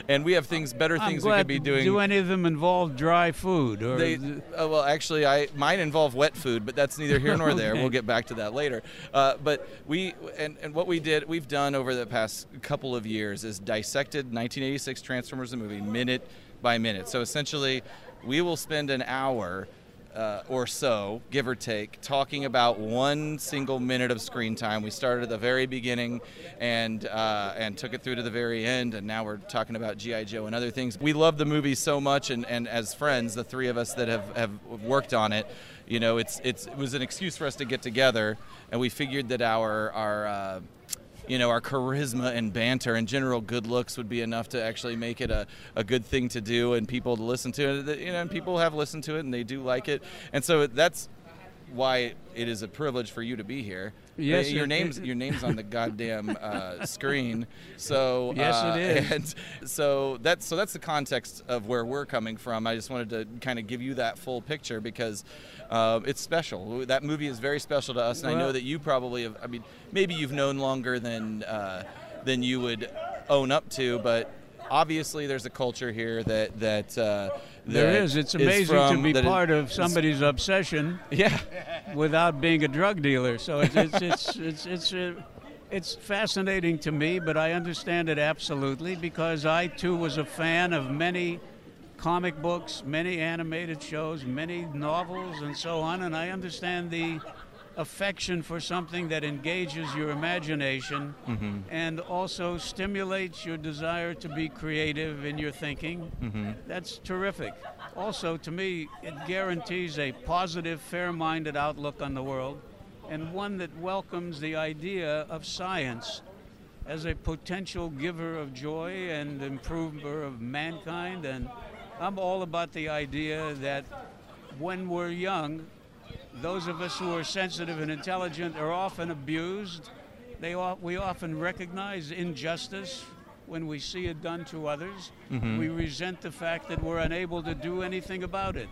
And we have things better things we could be doing. Do any of them involve dry food or? They, uh, well, actually, I mine involve wet food, but that's neither here nor there. Okay. We'll get back to that later. Uh, but we and, and what we did, we've done over the past couple of years is dissected 1986 Transformers the movie minute by minute. So essentially, we will spend an hour. Uh, or so, give or take, talking about one single minute of screen time. We started at the very beginning and uh, and took it through to the very end, and now we're talking about GI Joe and other things. We love the movie so much, and, and as friends, the three of us that have, have worked on it, you know, it's it's it was an excuse for us to get together, and we figured that our our uh, you know, our charisma and banter and general good looks would be enough to actually make it a, a good thing to do and people to listen to it. You know, and people have listened to it and they do like it. And so that's why it is a privilege for you to be here. Yes, Uh, your name's your name's on the goddamn uh, screen. So Yes, uh, it is. And so that's so that's the context of where we're coming from. I just wanted to kind of give you that full picture because uh, it's special. That movie is very special to us, and I know that you probably have. I mean, maybe you've known longer than uh, than you would own up to, but. Obviously, there's a culture here that that uh, There that is. It's amazing to from- be that is- part of somebody's obsession Yeah, without being a drug dealer. So it's it's it's it's it's, uh, it's fascinating to me, but I understand it absolutely because I too was a fan of many comic books, many animated shows, many novels, and so on, and I understand the affection for something that engages your imagination mm-hmm. and also stimulates your desire to be creative in your thinking. Mm-hmm. That's terrific. Also, to me, it guarantees a positive, fair minded outlook on the world and one that welcomes the idea of science as a potential giver of joy and improver of mankind. And I'm all about the idea that when we're young, those of us who are sensitive and intelligent are often abused. They, we often recognize injustice when we see it done to others. Mm-hmm. We resent the fact that we're unable to do anything about it.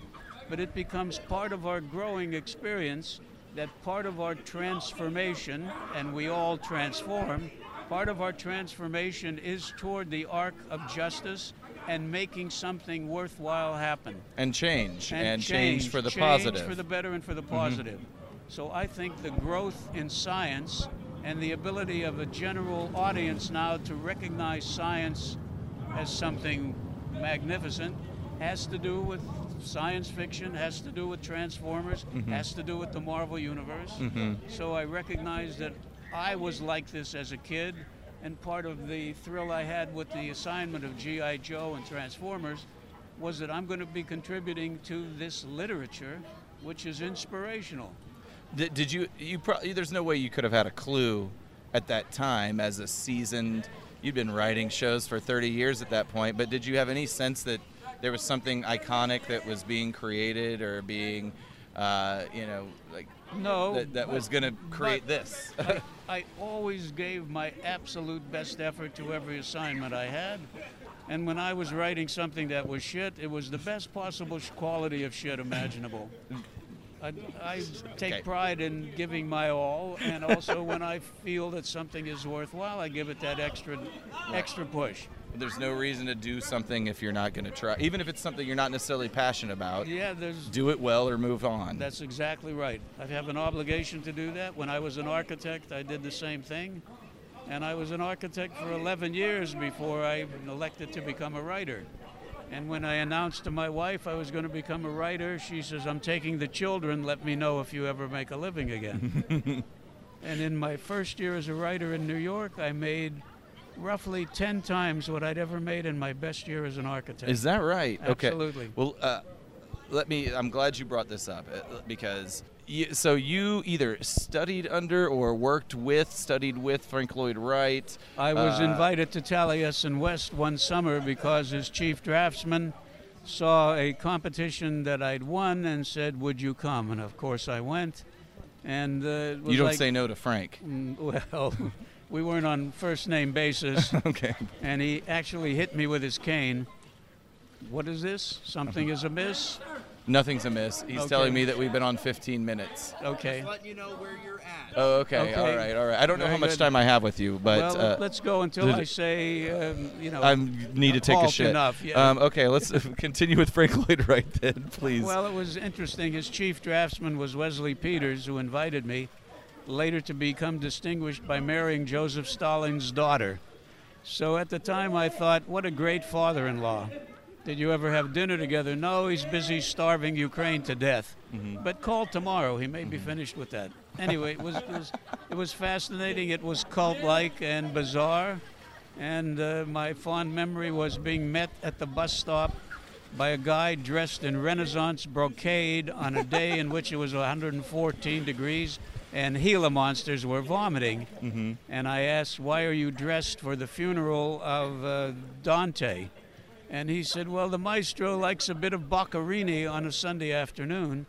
But it becomes part of our growing experience that part of our transformation, and we all transform, part of our transformation is toward the arc of justice and making something worthwhile happen and change and, and, change, for the change positive. Mm-hmm. for the better and for the positive. So I think the growth in science and the ability of a general audience now to recognize science as something magnificent has to do with science fiction, has to do with Transformers, Mm-hmm. has to do with the Marvel Universe. So I recognize that I was like this as a kid, and part of the thrill I had with the assignment of G.I. Joe and Transformers was that I'm going to be contributing to this literature, which is inspirational. Did, did you? You probably. There's no way you could have had a clue at that time as a seasoned. You'd been writing shows for 30 years at that point, but did you have any sense that there was something iconic that was being created or being, uh, you know, like No, that, that was going to create this? I, I always gave my absolute best effort to every assignment I had. And when I was writing something that was shit, it was the best possible quality of shit imaginable. I, I take Okay. pride in giving my all, and also when I feel that something is worthwhile, I give it that extra, extra push. There's no reason to do something if you're not going to try, even if it's something you're not necessarily passionate about. Yeah, there's Do it well or move on. That's exactly right. I have an obligation to do that. When I was an architect, I did the same thing. And I was an architect for 11 years before I elected to become a writer. And when I announced to my wife I was going to become a writer, she says, I'm taking the children. Let me know if you ever make a living again. and in my first year as a writer in New York, I made roughly 10 times what I'd ever made in my best year as an architect. Is that right? Okay. Absolutely. Well, uh, let me. I'm glad you brought this up uh, because. You, so you either studied under or worked with, studied with Frank Lloyd Wright. I was Uh, invited to Taliesin West one summer because his chief draftsman saw a competition that I'd won and said, "Would you come?" And of course, I went. And uh, it was You don't like- say no to Frank. Mm, Well, we weren't on first name basis, okay. and he actually hit me with his cane. What is this? Something is amiss. Nothing's amiss. He's Okay. telling me that we've been on 15 minutes. Okay. letting you know where you're at. Oh, okay. Okay. All right. All right. I don't know Very how much good. time I have with you, but well, uh, let's go until I say, um, you know. I need to take a shit. enough, yeah. Um, okay. Let's continue with Frank Lloyd Wright then, please. Well, it was interesting. His chief draftsman was Wesley Peters, who invited me later to become distinguished by marrying Joseph Stalin's daughter. So at the time, I thought, what a great father in law. Did you ever have dinner together? No, he's busy starving Ukraine to death. But call tomorrow. He may be finished with that. Anyway, it was, it was, it was fascinating. It was cult like and bizarre. And uh, my fond memory was being met at the bus stop by a guy dressed in Renaissance brocade on a day in which it was 114 degrees and Gila monsters were vomiting. Mm-hmm. And I asked, Why are you dressed for the funeral of uh, Dante? And he said, Well, the maestro likes a bit of Boccherini on a Sunday afternoon.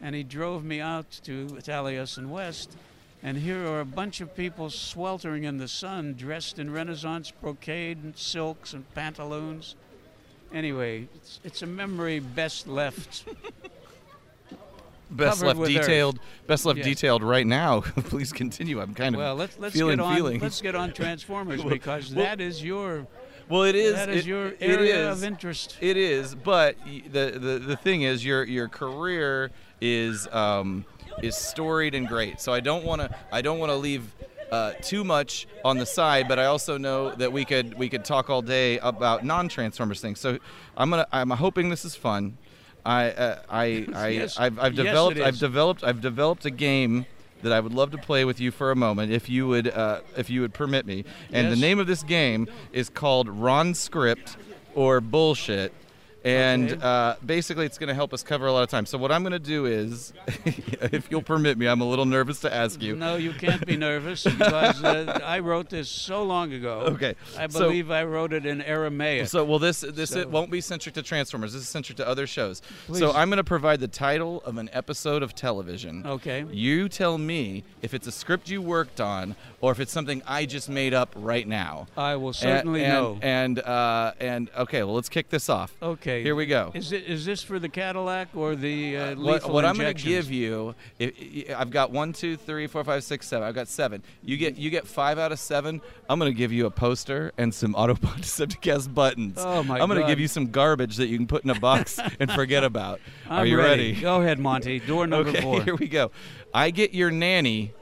And he drove me out to Taliesin West. And here are a bunch of people sweltering in the sun, dressed in Renaissance brocade and silks and pantaloons. Anyway, it's, it's a memory best left. Best left with earth. detailed. Best left detailed right now. Please continue. I'm kind of Well, let's let's feeling get on. feelings. Let's get on Transformers because well- that is your well, it is. that is it- your area is. of interest. It is, but the, the the thing is, your your career is um, is storied and great. So I don't want to I don't want to leave uh, too much on the side, but I also know that we could we could talk all day about non-Transformers things. So I'm gonna I'm hoping this is fun. I uh, I I Yes. I've, I've Yes, developed I've developed I've developed a game that I would love to play with you for a moment, if you would uh, if you would permit me. And Yes. the name of this game is called Ron Script or Bullshit. And Okay. uh, basically, it's going to help us cover a lot of time. So what I'm going to do is, if you'll permit me, I'm a little nervous to ask you. No, you can't be nervous because uh, I wrote this so long ago. Okay, I so- believe I wrote it in Aramaic. So, well, this this So- it won't be centric to Transformers. This is centric to other shows. Please. So, I'm going to provide the title of an episode of television. Okay. You tell me if it's a script you worked on or if it's something I just made up right now. I will And- certainly and, know. And uh, and okay, well, let's kick this off. okay. Here we go. Is it is this for the Cadillac or the uh, what, lethal what I'm going to give you, if, i- I've got one, two, three, four, five, six, seven. I've got seven. You get you get five out of seven. I'm going to give you a poster and some Autobot Decepticast buttons. Oh, my I'm going to give you some garbage that you can put in a box and forget about. Are I'm you ready? Go ahead, Monty. Door number okay, four. here we go. I get your nanny.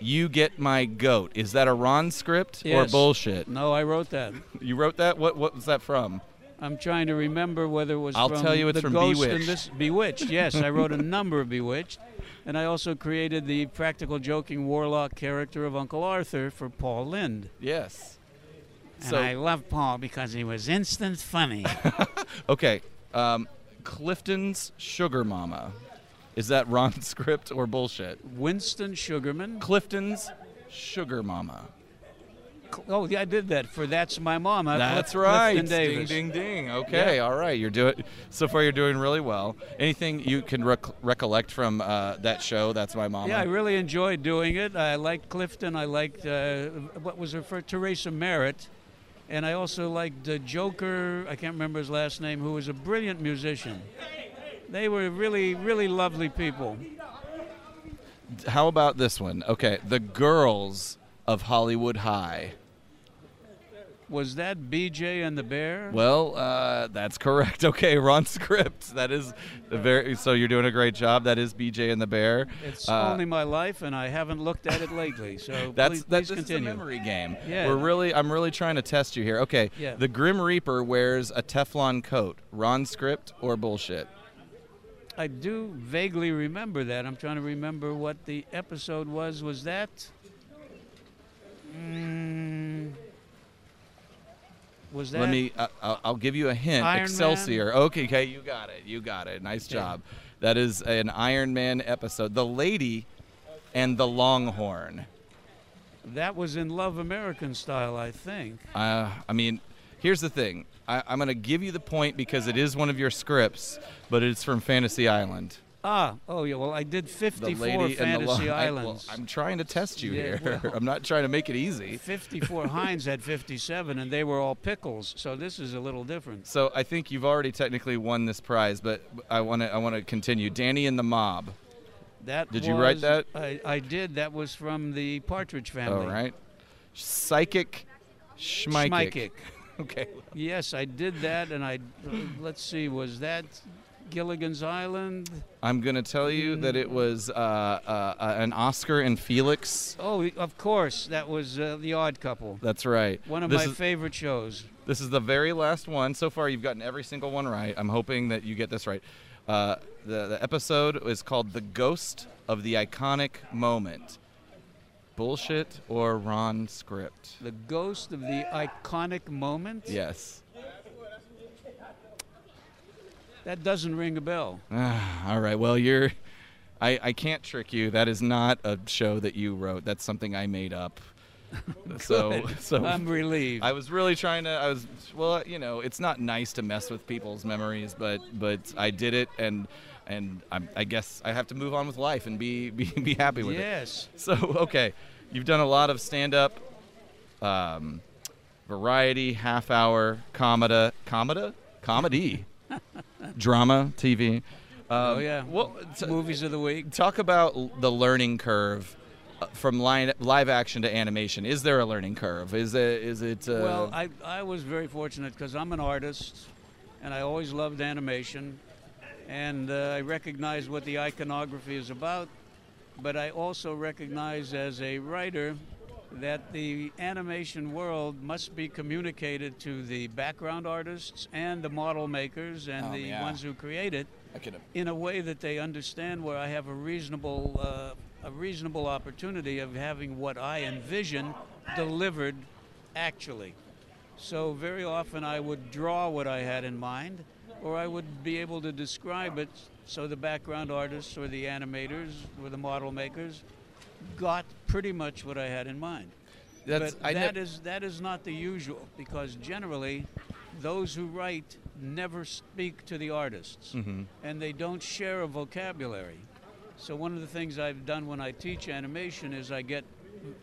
You get my goat. Is that a Ron script or bullshit? No, I wrote that. You wrote that? What what was that from? I'm trying to remember whether it was I'll from tell you it's from Bewitched. and this Bewitched. Yes, I wrote a number of Bewitched, and I also created the practical joking warlock character of Uncle Arthur for Paul Lynde. Yes. And So- I love Paul because he was instant funny. Okay. Um, Clifton's Sugar Mama. Is that Ron's script or bullshit? Winston Sugarman. Clifton's Sugar Mama. Oh, yeah, I did that for That's My Mama. That's Clif- right. Ding, ding, ding. Okay, all right. You're doing so far. You're doing really well. Anything you can rec- recollect from uh, that show? That's my Mom. Yeah, I really enjoyed doing it. I liked Clifton. I liked uh, what was her for Teresa Merritt, and I also liked uh, Joker. I can't remember his last name, who was a brilliant musician. They were really, really lovely people. How about this one? Okay, the girls of Hollywood High. Was that BJ and the Bear? Well, uh, that's correct. Okay, Ron script. That is very. So you're doing a great job. That is BJ and the Bear. It's Uh, only my life, and I haven't looked at it lately. So That's please, that's please this is a memory game. Yeah. We're really I'm really trying to test you here. Okay. Yeah. The Grim Reaper wears a Teflon coat. Ron script or bullshit? I do vaguely remember that. I'm trying to remember what the episode was. Was that? Mm, was that? Let me. Uh, I'll, I'll give you a hint. Iron Excelsior. Okay. Okay. You got it. You got it. Nice Okay. job. That is an Iron Man episode. The lady and the Longhorn. That was in Love American Style, I think. Uh, I mean, here's the thing. I, I'm going to give you the point because it is one of your scripts, but it's from Fantasy Island. Ah, oh yeah. Well, I did The 54 lady and the Fantasy I, Islands. well, I'm trying to test you Yeah, here. well- I'm not trying to make it easy. 54 Heinz had 57, and they were all pickles. So this is a little different. So I think you've already technically won this prize, but I want to I want to continue. Danny and the Mob. That Did you write that? I, I did. That was from the Partridge Family. All right. Psychic. Schmeikic. Okay. Yes, I did that, and I. Let's see. Was that Gilligan's Island? I'm going to tell you that it was uh, uh, uh, an Oscar and Felix. Oh, of course. That was uh, The Odd Couple. That's right. One of this my is, favorite shows. This is the very last one. So far, you've gotten every single one right. I'm hoping that you get this right. Uh, the, the episode is called The Ghost of the Iconic Moment. Bullshit or Ron script? The Ghost of the Iconic Moment? Yes. That doesn't ring a bell. All right. Well, you're I, I can't trick you. That is not a show that you wrote. That's something I made up. so so I'm relieved. I was really trying to. I was well, you know, it's not nice to mess with people's memories, but but I did it, and and I'm, I guess I have to move on with life and be be, be happy with it. yes. So okay, you've done a lot of stand-up, um, variety, half-hour, comedy, comedy, comedy, drama, TV. Um, Oh, yeah. What, t- Movies of the week. talk about l- the learning curve uh, from line, live action to animation. Is there a learning curve? Is it? Is it? Uh, Well, I, I was very fortunate because I'm an artist and I always loved animation and uh, I recognize what the iconography is about, but I also recognize as a writer that the animation world must be communicated to the background artists and the model makers and Oh, the yeah. ones who create it could. in a way that they understand where I have a reasonable uh, a reasonable opportunity of having what I envision delivered actually. So very often I would draw what I had in mind or I would be able to describe it so the background artists or the animators or the model makers got pretty much what I had in mind. That's but I that is that is not the usual because generally those who write never speak to the artists Mm-hmm. and they don't share a vocabulary. So one of the things I've done when I teach animation is I get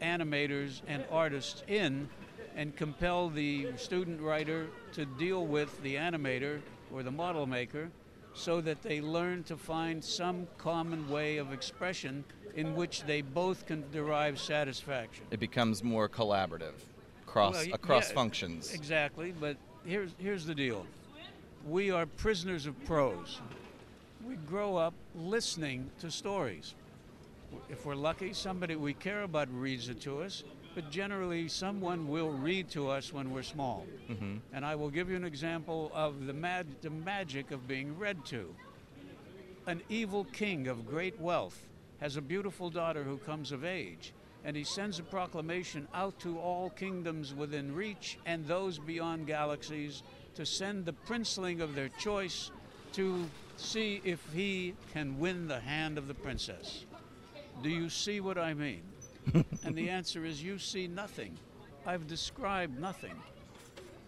animators and artists in and compel the student writer to deal with the animator or the model maker so that they learn to find some common way of expression in which they both can derive satisfaction. It becomes more collaborative, cross Well, across yeah, functions. Exactly, but here's here's the deal. We are prisoners of prose. We grow up listening to stories. If we're lucky, somebody we care about reads it to us, but generally someone will read to us when we're small. Mhm. And I will give you an example of the mag- the magic of being read to. An evil king of great wealth has a beautiful daughter who comes of age, and he sends a proclamation out to all kingdoms within reach and those beyond galaxies to send the princeling of their choice to see if he can win the hand of the princess. Do you see what I mean? and the answer is you see nothing. I've described nothing.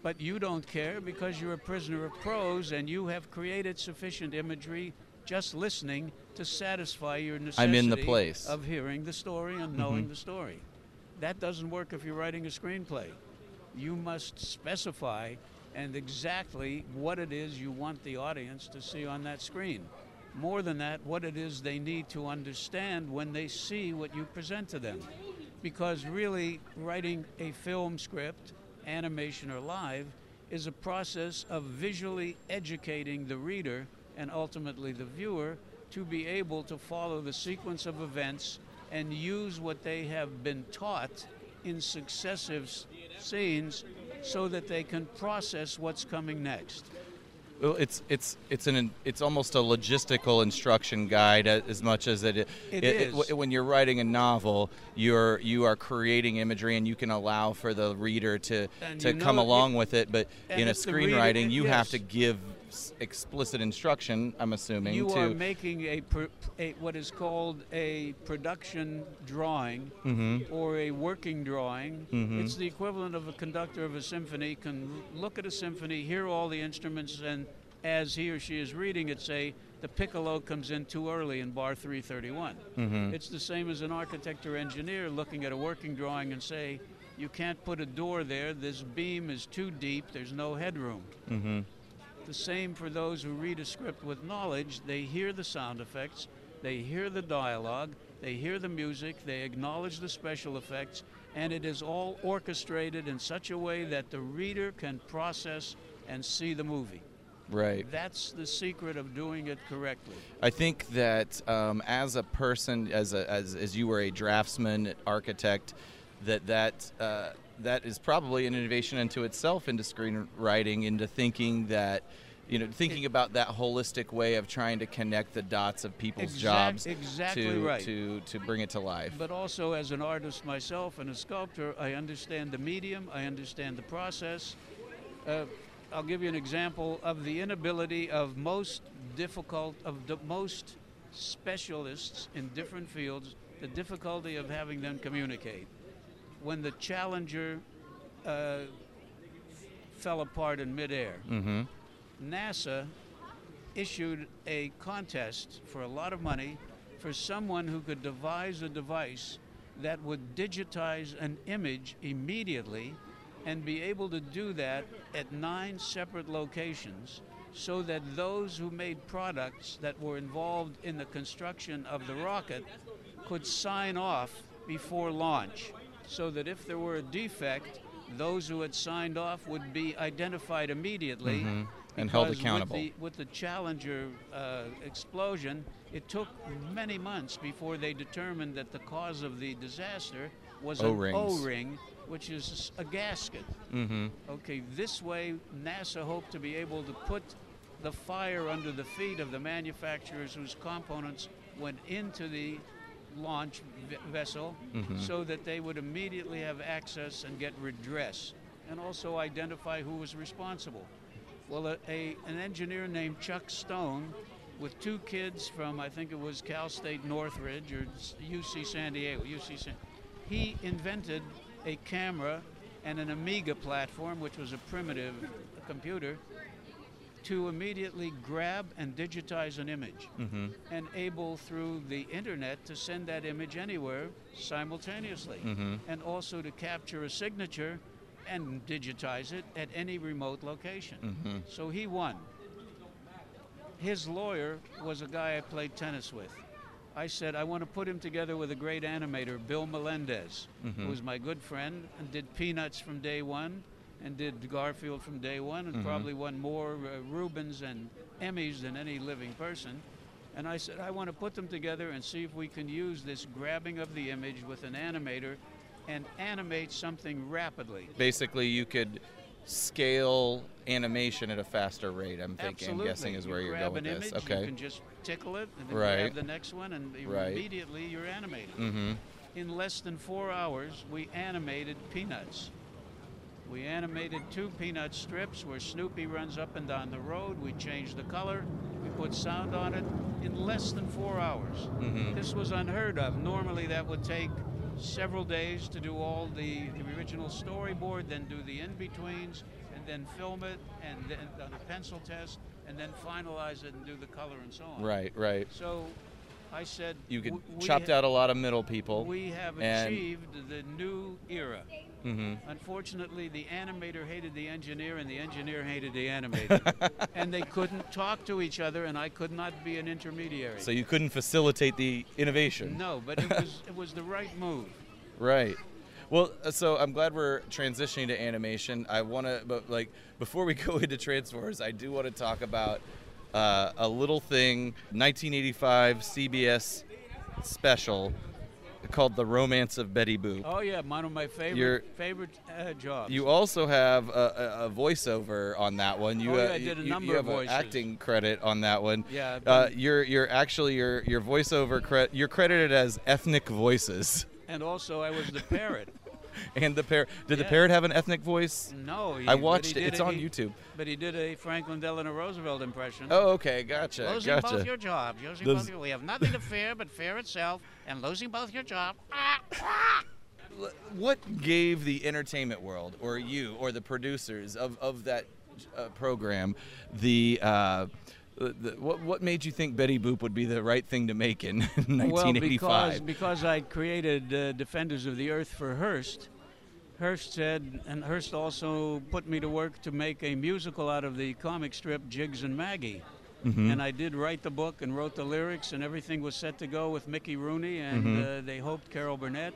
But you don't care because you're a prisoner of prose and you have created sufficient imagery just listening to satisfy your necessity I'm in the place. of hearing the story and mm-hmm. knowing the story. That doesn't work if you're writing a screenplay. You must specify and exactly what it is you want the audience to see on that screen. More than that, what it is they need to understand when they see what you present to them. Because really, writing a film script, animation or live, is a process of visually educating the reader and ultimately the viewer to be able to follow the sequence of events and use what they have been taught in successive scenes so that they can process what's coming next. Well, it's it's it's an it's almost a logistical instruction guide uh, as much as it, It it- when you're writing a novel, you're you are creating imagery and you can allow for the reader to And to you come know- along with it. But in a the reader- screenwriting, you have to give explicit instruction. I'm assuming You are making a, pr- a what is called a production drawing Mhm. or a working drawing. Mhm. It's the equivalent of a conductor of a symphony can look at a symphony, hear all the instruments, and as he or she is reading it, say the piccolo comes in too early in bar 331. Mhm. It's the same as an architect or engineer looking at a working drawing and say, you can't put a door there. This beam is too deep. There's no headroom. Mhm. The same for those who read a script with knowledge. They hear the sound effects, they hear the dialogue, they hear the music, they acknowledge the special effects, and it is all orchestrated in such a way that the reader can process and see the movie. Right. That's the secret of doing it correctly. I think that um, as a person, as, a, as as you were a draftsman, architect, that that uh, that is probably an innovation into itself into screenwriting, into thinking that. You know, thinking about that holistic way of trying to connect the dots of people's Exact- jobs exactly to, right. to to bring it to life. But also, as an artist myself and a sculptor, I understand the medium, I understand the process. Uh, I'll give you an example of the inability of most difficult, of the most specialists in different fields, the difficulty of having them communicate. When the Challenger uh, fell apart in midair, Mm-hmm. NASA issued a contest for a lot of money for someone who could devise a device that would digitize an image immediately and be able to do that at nine separate locations so that those who made products that were involved in the construction of the rocket could sign off before launch so that if there were a defect those who had signed off would be identified immediately And held accountable. With the, with the Challenger uh, explosion, it took many months before they determined that the cause of the disaster was O-rings. an O-ring, which is a gasket. Mm-hmm. Okay, this way NASA hoped to be able to put the fire under the feet of the manufacturers whose components went into the launch v- vessel mm-hmm. so that they would immediately have access and get redress and also identify who was responsible. Well, a, a, an engineer named Chuck Stone, with two kids from, I think it was Cal State Northridge or UC San Diego, UC San, he invented a camera and an Amiga platform, which was a primitive computer, to immediately grab and digitize an image mm-hmm. and able through the internet to send that image anywhere simultaneously mm-hmm. and also to capture a signature and digitize it at any remote location. Mm-hmm. So he won. His lawyer was a guy I played tennis with. I said, I want to put him together with a great animator, Bill Melendez, who was my good friend and did Peanuts from day one and did Garfield from day one and probably won more uh, Reubens and Emmys than any living person. And I said, I want to put them together and see if we can use this grabbing of the image with an animator and animate something rapidly. Basically, you could scale animation at a faster rate. I'm thinking, Absolutely. I'm guessing is You where you're going with an this. image, okay. You can just tickle it and then Right. grab the next one, and Right. immediately you're animated. mm-hmm. In less than four hours, we animated Peanuts. We animated two Peanut strips where Snoopy runs up and down the road. We changed the color. We put sound on it in less than four hours. Mhm. This was unheard of. Normally, that would take several days to do all the, the original storyboard, then do the in betweens, and then film it, and then on a pencil test, and then finalize it and do the color and so on. Right, right. So I said, You could chopped out a lot of middle people. we have achieved the new era. hmm Unfortunately, the animator hated the engineer, and the engineer hated the animator, and they couldn't talk to each other, and I could not be an intermediary. So you couldn't facilitate the innovation. no, but it was it was the right move. Right. Well, uh, so I'm glad we're transitioning to animation. I want to, but like before we go into Transformers, I do want to talk about uh, a little thing, 1985 CBS special called "The Romance of Betty Boop." Oh yeah, one of my favorite You're- favorite uh, jobs. You also have a, a, a voiceover on that one. You, Oh, yeah, uh, I did a you- number you have of voices. acting credit on that one. Yeah, Uh, you're you're actually your your voiceover credit. You're credited as ethnic voices. and also I was the parrot. And the parrot. Did the Yeah. parrot have an ethnic voice? No, he, I watched it. It's on he- YouTube. But he did a Franklin Delano Roosevelt impression. Oh, okay, gotcha, Losing gotcha. both your jobs. Losing Those- both your, we have nothing to fear but fear itself, and losing both your job. what gave the entertainment world, or you, or the producers of, of that uh, program, the, uh, the what what made you think Betty Boop would be the right thing to make in 1985? Well, because because I created uh, Defenders of the Earth for Hearst. Hearst said, and Hearst also put me to work to make a musical out of the comic strip Jiggs and Maggie. Mm-hmm. And I did write the book and wrote the lyrics, and everything was set to go with Mickey Rooney, and Mm-hmm. uh, they hoped Carol Burnett.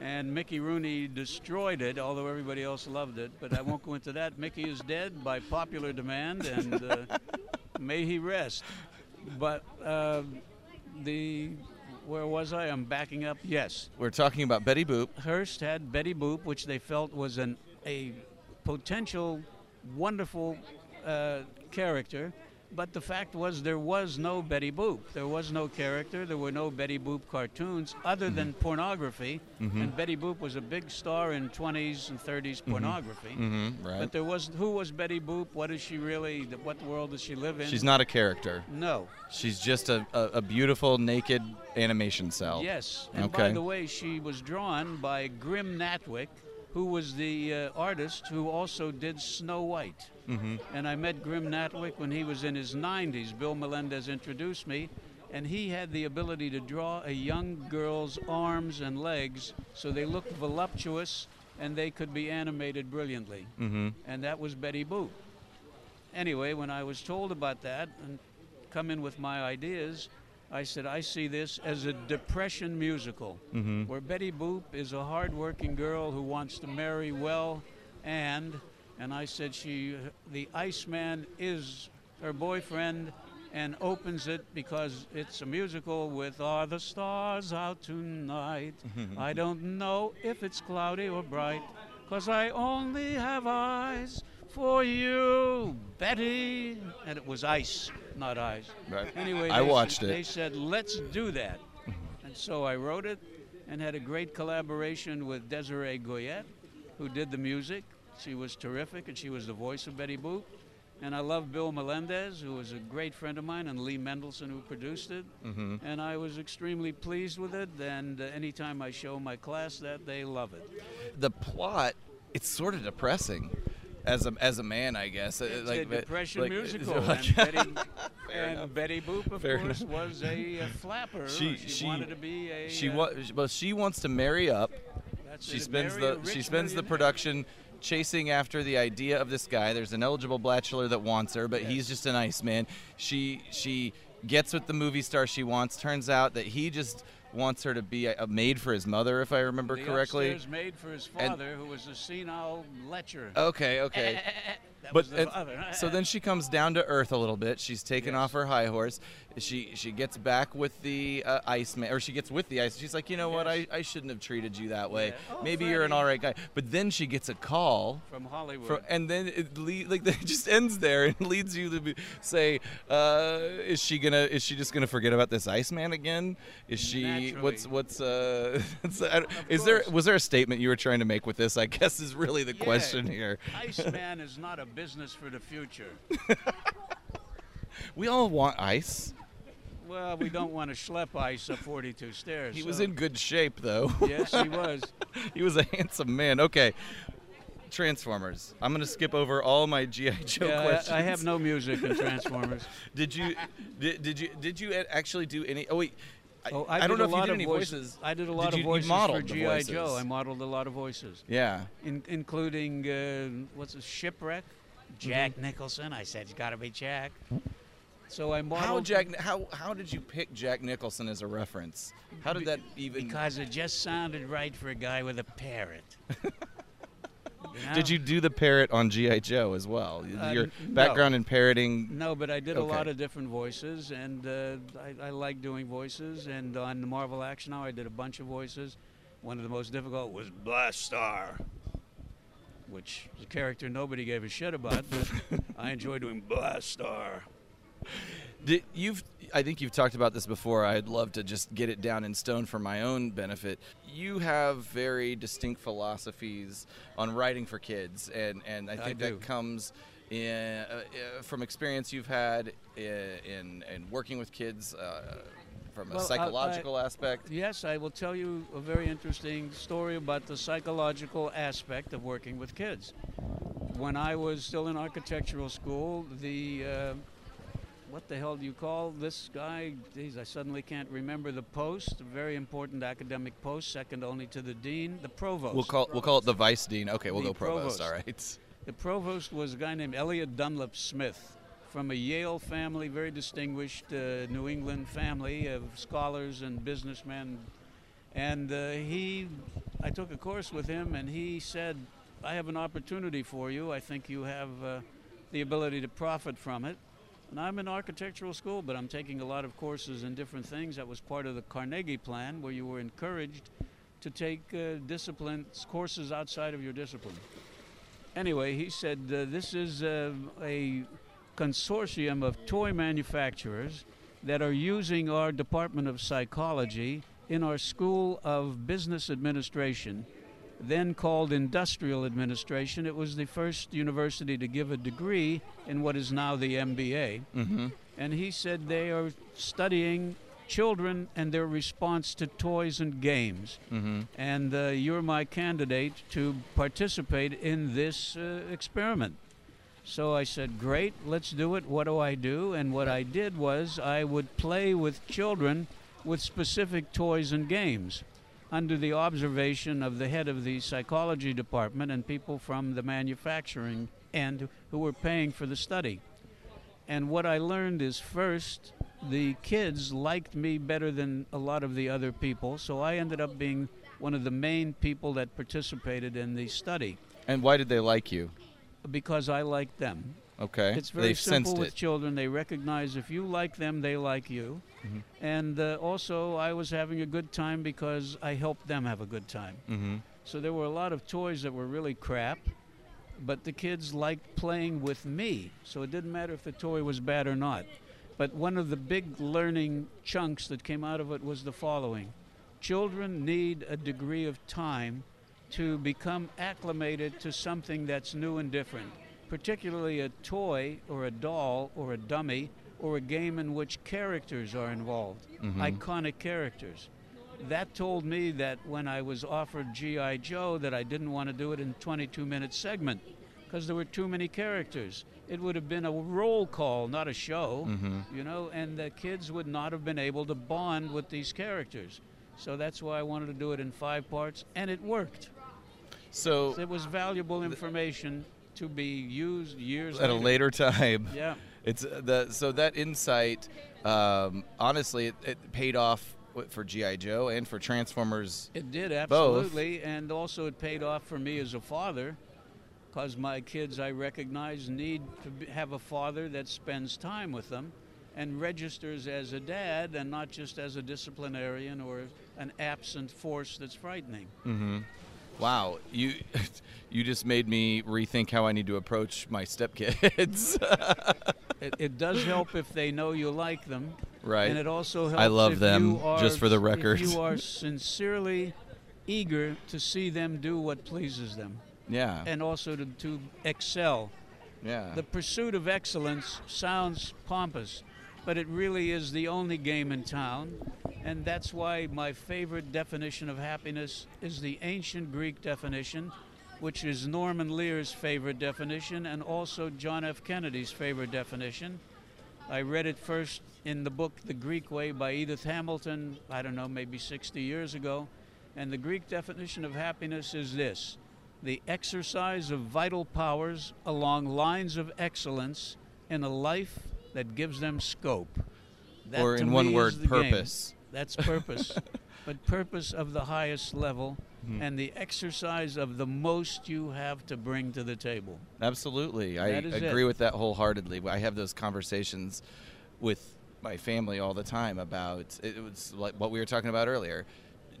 And Mickey Rooney destroyed it, although everybody else loved it. But I won't go into that. Mickey is dead by popular demand, and uh, may he rest. But uh, the where was I? I'm backing up. Yes, We're talking about Betty Boop. Hearst had Betty Boop, which they felt was an a potential wonderful uh, character, but the fact was there was no Betty Boop. There was no character. There were no Betty Boop cartoons other than mm-hmm. pornography. Mm-hmm. And Betty Boop was a big star in 20s and 30s mm-hmm. pornography. Mm-hmm, right. But there was who was Betty Boop? What is she really? What world does she live in? She's not a character. No. She's just a, a, a beautiful naked animation cell. Yes. And by the way, she was drawn by Grim Natwick, who was the uh, artist who also did Snow White. Mm-hmm. And I met Grim Natwick when he was in his 90s. Bill Melendez introduced me, and he had the ability to draw a young girl's arms and legs so they looked voluptuous and they could be animated brilliantly. Mm-hmm. And that was Betty Boop. Anyway, when I was told about that and come in with my ideas, I said, I see this as a depression musical, mm-hmm. where Betty Boop is a hardworking girl who wants to marry well, and, and I said, she, the Iceman is her boyfriend, and opens it because it's a musical with Are the Stars Out Tonight? Mm-hmm. I don't know if it's cloudy or bright, cause I only have eyes for you, Betty. And it was ice, not eyes. Right. Anyway, I watched said, it. They said, let's do that. and so I wrote it and had a great collaboration with Desiree Goyette, who did the music. She was terrific, and she was the voice of Betty Boop. And I love Bill Melendez, who was a great friend of mine, and Lee Mendelson, who produced it. Mm-hmm. And I was extremely pleased with it. And uh, anytime I show my class that, they love it. The plot, it's sort of depressing. As a, as a man, I guess. Uh, It's like, a depression like- musical. like- and Betty, and. Betty Boop, of Fair course, enough. was a, uh flapper. She- she, she- wanted to be a. she uh, wa- well, she wants to marry up. that's She spends the she spends the production chasing after the idea of this guy. There's an eligible bachelor that wants her, but he's just an ice man. She she gets with the movie star she wants. Turns out that he just wants her to be uh, a, a maid for his mother, if I remember the correctly. upstairs maid for his And- who was a senile lecher. Okay, okay. that but the and- so then she comes down to earth a little bit. She's taken Yes. off her high horse. She she gets back with the uh, Iceman, or she gets with the ice. She's like, you know what? I, I shouldn't have treated you that way. Yeah. Oh, Maybe you're an all right guy. But then she gets a call. from Hollywood. From, and then it lead, like it just ends there and leads you to be, say, uh, is she gonna? Is she just gonna forget about this ice man again? Is she? Naturally. What's what's uh? it's- I is there was there a statement you were trying to make with this? I guess is really the Yeah. question here. Iceman is not a business for the future. We all want ice. Well, we don't want to schlep ice up 42 stairs. He was in good shape though. Yes, he was. he was a handsome man. Okay. Transformers. I'm gonna skip over all my GI Joe Yeah, I- questions. I have no music in Transformers. Did you? Did, did you? Did you actually do any? Oh wait. I, Oh, I, I don't know if you did of any voices. I did a lot Did of you- you voices for GI. Joe. I modeled a lot of voices, Yeah. in, including uh, what's a shipwreck. Jack Nicholson. I said it's got to be Jack. So I modeled. How Jack? How how did you pick Jack Nicholson as a reference? How did that even? Because it just sounded right for a guy with a parrot. You Did you do the parrot on GI Joe as well? Uh, Your n- no. background in parroting. No, but I did a lot of different voices, and uh, I, I like doing voices. And on the Marvel Action Hour, I did a bunch of voices. One of the most difficult was Blastaar, which is a character nobody gave a shit about, but I enjoy doing Blastaar. Did, you've, I think you've talked about this before. I'd love to just get it down in stone for my own benefit. You have very distinct philosophies on writing for kids, and, and I I think do. that comes in, uh, uh, from experience you've had in, in, in working with kids uh, from a Well, I- psychological aspect. Yes, I will tell you a very interesting story about the psychological aspect of working with kids. When I was still in architectural school, the uh, what the hell do you call this guy? Geez, I suddenly can't remember the post. A very important academic post, second only to the dean, the provost. We'll call we'll call it the vice dean. Okay, we'll The go provost. provost. All right. The provost was a guy named Elliott Dunlap Smith from a Yale family, very distinguished uh, New England family of scholars and businessmen. And uh, he, I took a course with him, and he said, I have an opportunity for you. I think you have uh, the ability to profit from it. And I'm in architectural school, but I'm taking a lot of courses in different things. That was part of the Carnegie Plan, where you were encouraged to take uh, disciplines, courses outside of your discipline. Anyway, he said, uh, This is uh, a consortium of toy manufacturers that are using our Department of Psychology in our School of Business Administration, then called Industrial Administration. It was the first university to give a degree in what is now the MBA. Mm-hmm. And he said they are studying children and their response to toys and games. Mm-hmm. And uh, you're my candidate to participate in this uh, experiment. So I said, Great, let's do it. What do I do? And what I did was I would play with children with specific toys and games under the observation of the head of the psychology department and people from the manufacturing end who were paying for the study. And what I learned is first, the kids liked me better than a lot of the other people, so I ended up being one of the main people that participated in the study And why did they like you? Because I like them. Okay. It's very They've simple with it. children. They recognize if you like them, they like you. Mhm. And uh, also, I was having a good time because I helped them have a good time. Mm-hmm. So there were a lot of toys that were really crap, but the kids liked playing with me. So it didn't matter if the toy was bad or not. But one of the big learning chunks that came out of it was the following Children need a degree of time to become acclimated to something that's new and different, particularly a toy or a doll or a dummy or a game in which characters are involved, mm-hmm. iconic characters. That told me that when I was offered G.I. Joe that I didn't want to do it in 22 minute segment because there were too many characters. It would have been a roll call, not a show, mm-hmm. you know, and the kids would not have been able to bond with these characters. So that's why I wanted to do it in five parts, and it worked. So It was valuable information to be used years at a later time, Yeah. it's uh, the so that insight. Um, honestly, it, it paid off for GI Joe and for Transformers. It did Both. absolutely, and also it paid off for me as a father, because my kids I recognize need to be, have a father that spends time with them, and registers as a dad and not just as a disciplinarian or an absent force that's frightening. Mm-hmm. Wow, you you just made me rethink how I need to approach my stepkids. It, it does help if they know you like them, right. and it also helps. I love them, are, just for the record. If you are sincerely eager to see them do what pleases them, yeah. and also to, to excel. yeah. The pursuit of excellence sounds pompous, but it really is the only game in town. And that's why my favorite definition of happiness is the ancient Greek definition, which is Norman Lear's favorite definition and also John F. Kennedy's favorite definition. I read it first in the book The Greek Way by Edith Hamilton, I don't know, maybe 60 years ago. And the Greek definition of happiness is this the exercise of vital powers along lines of excellence in a life that gives them scope. That or in one word, the game. purpose. That's purpose. but purpose of the highest level Hmm. and the exercise of the most you have to bring to the table. Absolutely. I agree it. with that wholeheartedly. I have those conversations with my family all the time about it was like what we were talking about earlier.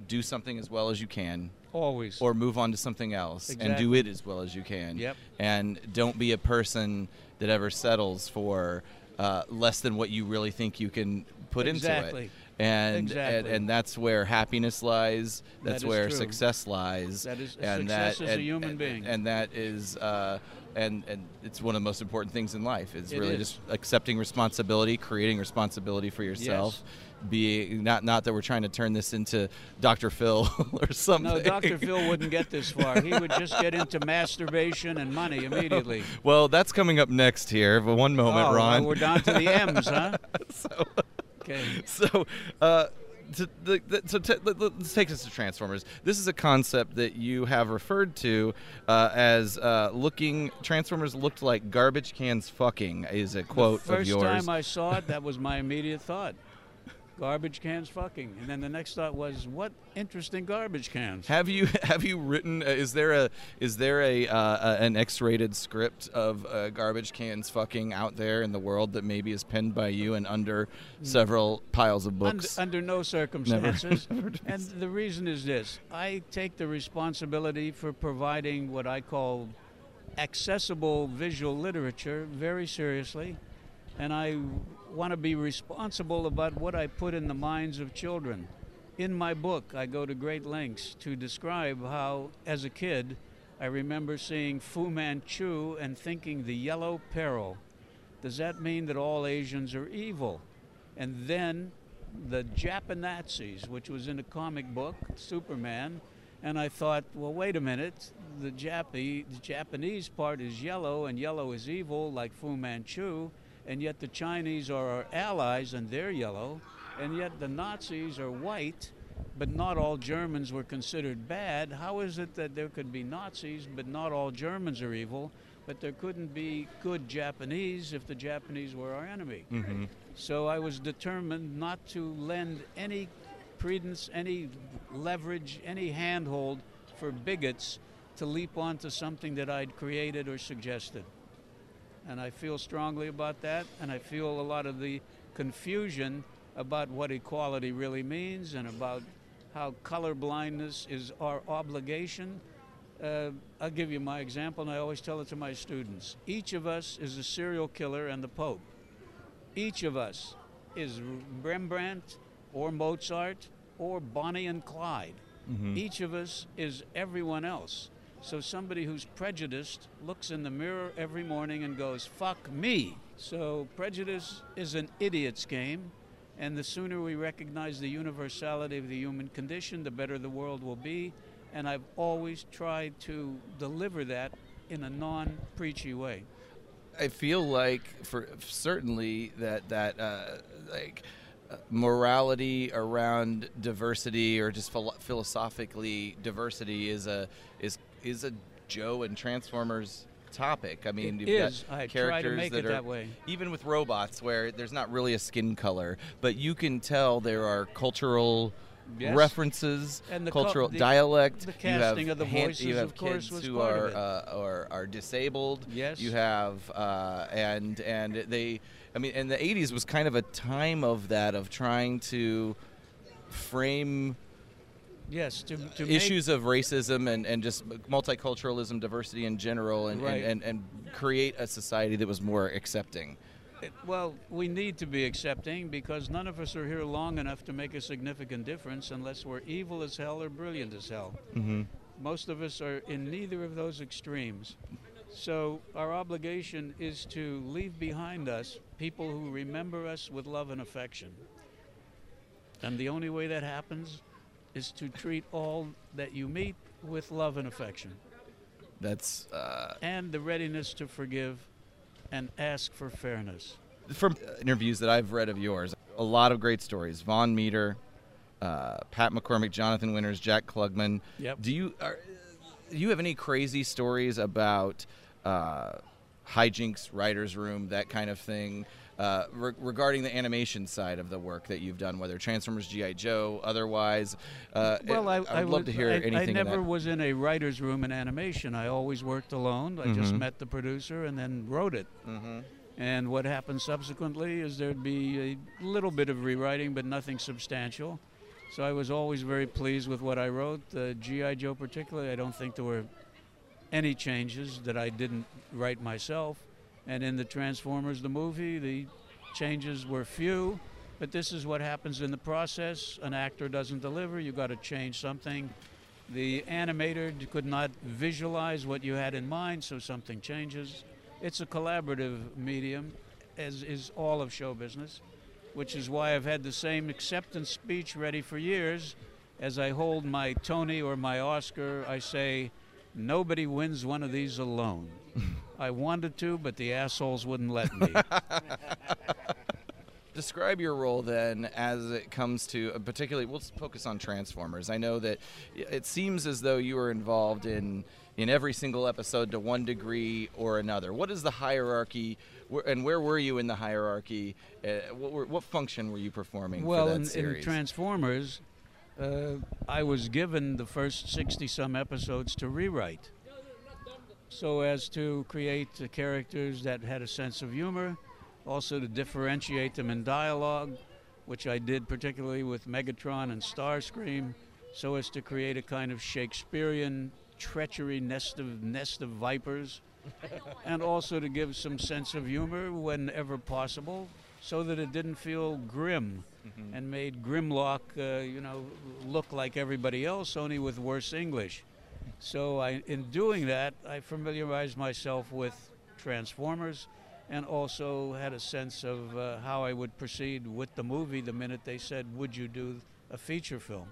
Do something as well as you can Always. or move on to something else and do it as well as you can. Yep. And don't be a person that ever settles for uh, less than what you really think you can put into it. And, and Exactly. and that's where happiness lies. That's is where true. success lies. That is- and success that, is a and- human and- being. And that is uh, and and it's one of the most important things in life. It's It really is. just accepting responsibility, creating responsibility for yourself. Being not not that we're trying to turn this into Dr. Phil or something. no, Dr. Phil wouldn't get this far. He would just get into masturbation and money immediately. Well, that's coming up next here. But one moment, oh, Ron. We're down to the M's, huh? so, Okay. so, uh, to, the, the, so t- let, us take this to Transformers. This is a concept that you have referred to uh, as uh, looking. Transformers looked like garbage cans fucking. Is a quote the first of yours. First time I saw it, that was my immediate thought. Garbage cans fucking. And then the next thought was, what interesting garbage cans. Have you have you written? Uh, is there a is there a, uh, an X-rated script of uh, garbage cans fucking out there in the world that maybe is penned by you and under several piles of books? under no circumstances. Never. and the reason is this I take the responsibility for providing what I call accessible visual literature very seriously, and I want to be responsible about what I put in the minds of children. In my book, I go to great lengths to describe how, as a kid, I remember seeing Fu Manchu and thinking the yellow peril. Does that mean that all Asians are evil? And then the Japanazis, which was in a comic book, Superman, and I thought, well, wait a minute. The, Jap- the Japanese part is yellow, and yellow is evil, like Fu Manchu, and yet the Chinese are our allies, and they're yellow, and yet the Nazis are white, but not all Germans were considered bad. How is it that there could be Nazis, but not all Germans are evil? But there couldn't be good Japanese if the Japanese were our enemy. Mm-hmm. So I was determined not to lend any credence, any leverage, any handhold for bigots to leap onto something that I'd created or suggested. And I feel strongly about that, and I feel a lot of the confusion about what equality really means and about how color blindness is our obligation. Uh, I'll give you my example, and I always tell it to my students. Each of us is a serial killer and the Pope. Each of us is Rembrandt or Mozart or Bonnie and Clyde. Each of us is everyone else. So somebody who's prejudiced looks in the mirror every morning and goes, fuck me. So prejudice is an idiot's game. And the sooner we recognize the universality of the human condition, the better the world will be. And I've always tried to deliver that in a non preachy way. I feel like, for certainly, that that uh, like uh, morality around diversity or just philo- philosophically diversity is a is is a Joe and Transformers topic. I mean, It you've is. got I characters that it are that way. even with robots where there's not really a skin color, but you can tell there are cultural. Yes. References, And the cul- cultural the- dialect. the you have of the hand- voices, you have of course, kids was who are uh, are are disabled. Yes. You have uh, and and they. I mean, and the '80s was kind of a time of that of trying to frame Yes, to, to issues of racism and, and just multiculturalism, diversity in general, and, Right. and, and, and create a society that was more accepting. It- Well, we need to be accepting because none of us are here long enough to make a significant difference unless we're evil as hell or brilliant as hell. Mm-hmm. Most of us are in neither of those extremes. So, our obligation is to leave behind us people who remember us with love and affection. And the only way that happens is to treat all that you meet with love and affection That's uh, and the readiness to forgive and ask for fairness. from interviews that I've read of yours. A lot of great stories. Vaughn Meader, uh, Pat McCormick, Jonathan Winters, Jack Klugman. Yep. Do you are, do you have any crazy stories about uh, hijinks, writers' room, that kind of thing? Uh, re- regarding the animation side of the work that you've done, whether Transformers, GI Joe, otherwise, uh, Well, I, would I love to hear I, anything. I never was in a writer's room in animation. I always worked alone. I just Mhm. met the producer and then wrote it. Mhm. And what happened subsequently is there'd be a little bit of rewriting, but nothing substantial. So I was always very pleased with what I wrote. Uh, G.I. Joe, particularly, I don't think there were any changes that I didn't write myself. And in the Transformers, the movie, the changes were few. But this is what happens in the process. An actor doesn't deliver, you got to change something. The animator could not visualize what you had in mind, so something changes. It's a collaborative medium, as is all of show business, which is why I've had the same acceptance speech ready for years. As I hold my Tony or my Oscar, I say, Nobody wins one of these alone. I wanted to, but the assholes wouldn't let me. Describe your role then as it comes to, uh, particularly, we'll focus on Transformers. I know that it seems as though you were involved in in every single episode to one degree or another. What is the hierarchy, and where were you in the hierarchy? Uh, what, what function were you performing well, in, in? Transformers, uh, I was given the first 60 some episodes to rewrite. So as to create the characters that had a sense of humor, also to differentiate them in dialogue, which I did particularly with Megatron and Starscream, so as to create a kind of Shakespearean treachery nest of nest of vipers and also to give some sense of humor whenever possible, so that it didn't feel grim and made Grimlock, uh, you know, look like everybody else, only with worse English. So I, in doing that, I familiarized myself with Transformers, and also had a sense of uh, how I would proceed with the movie the minute they said, "Would you do a feature film?"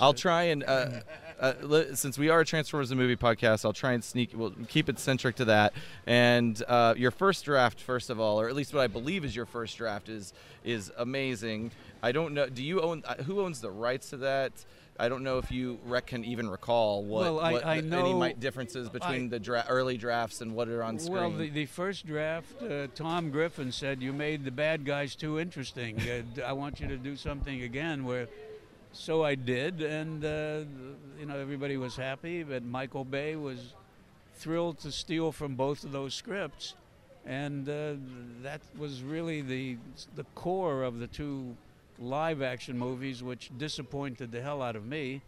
I'll try and uh, uh, since we are a Transformers the movie podcast, I'll try and sneak. We'll keep it centric to that. And uh, your first draft, first of all, or at least what I believe is your first draft, is is amazing. I don't know. Do you own? Uh, who owns the rights to that? I don't know if you rec- can even recall what, Well, I- what I the- any know- mi- differences between I- the dra- early drafts and what are on screen. Well, the, the first draft, uh, Tom Griffin said you made the bad guys too interesting. Uh, I want you to do something again. Where, so I did, and uh, you know everybody was happy. But Michael Bay was thrilled to steal from both of those scripts, and uh, that was really the the core of the two live action movies, which disappointed the hell out of me.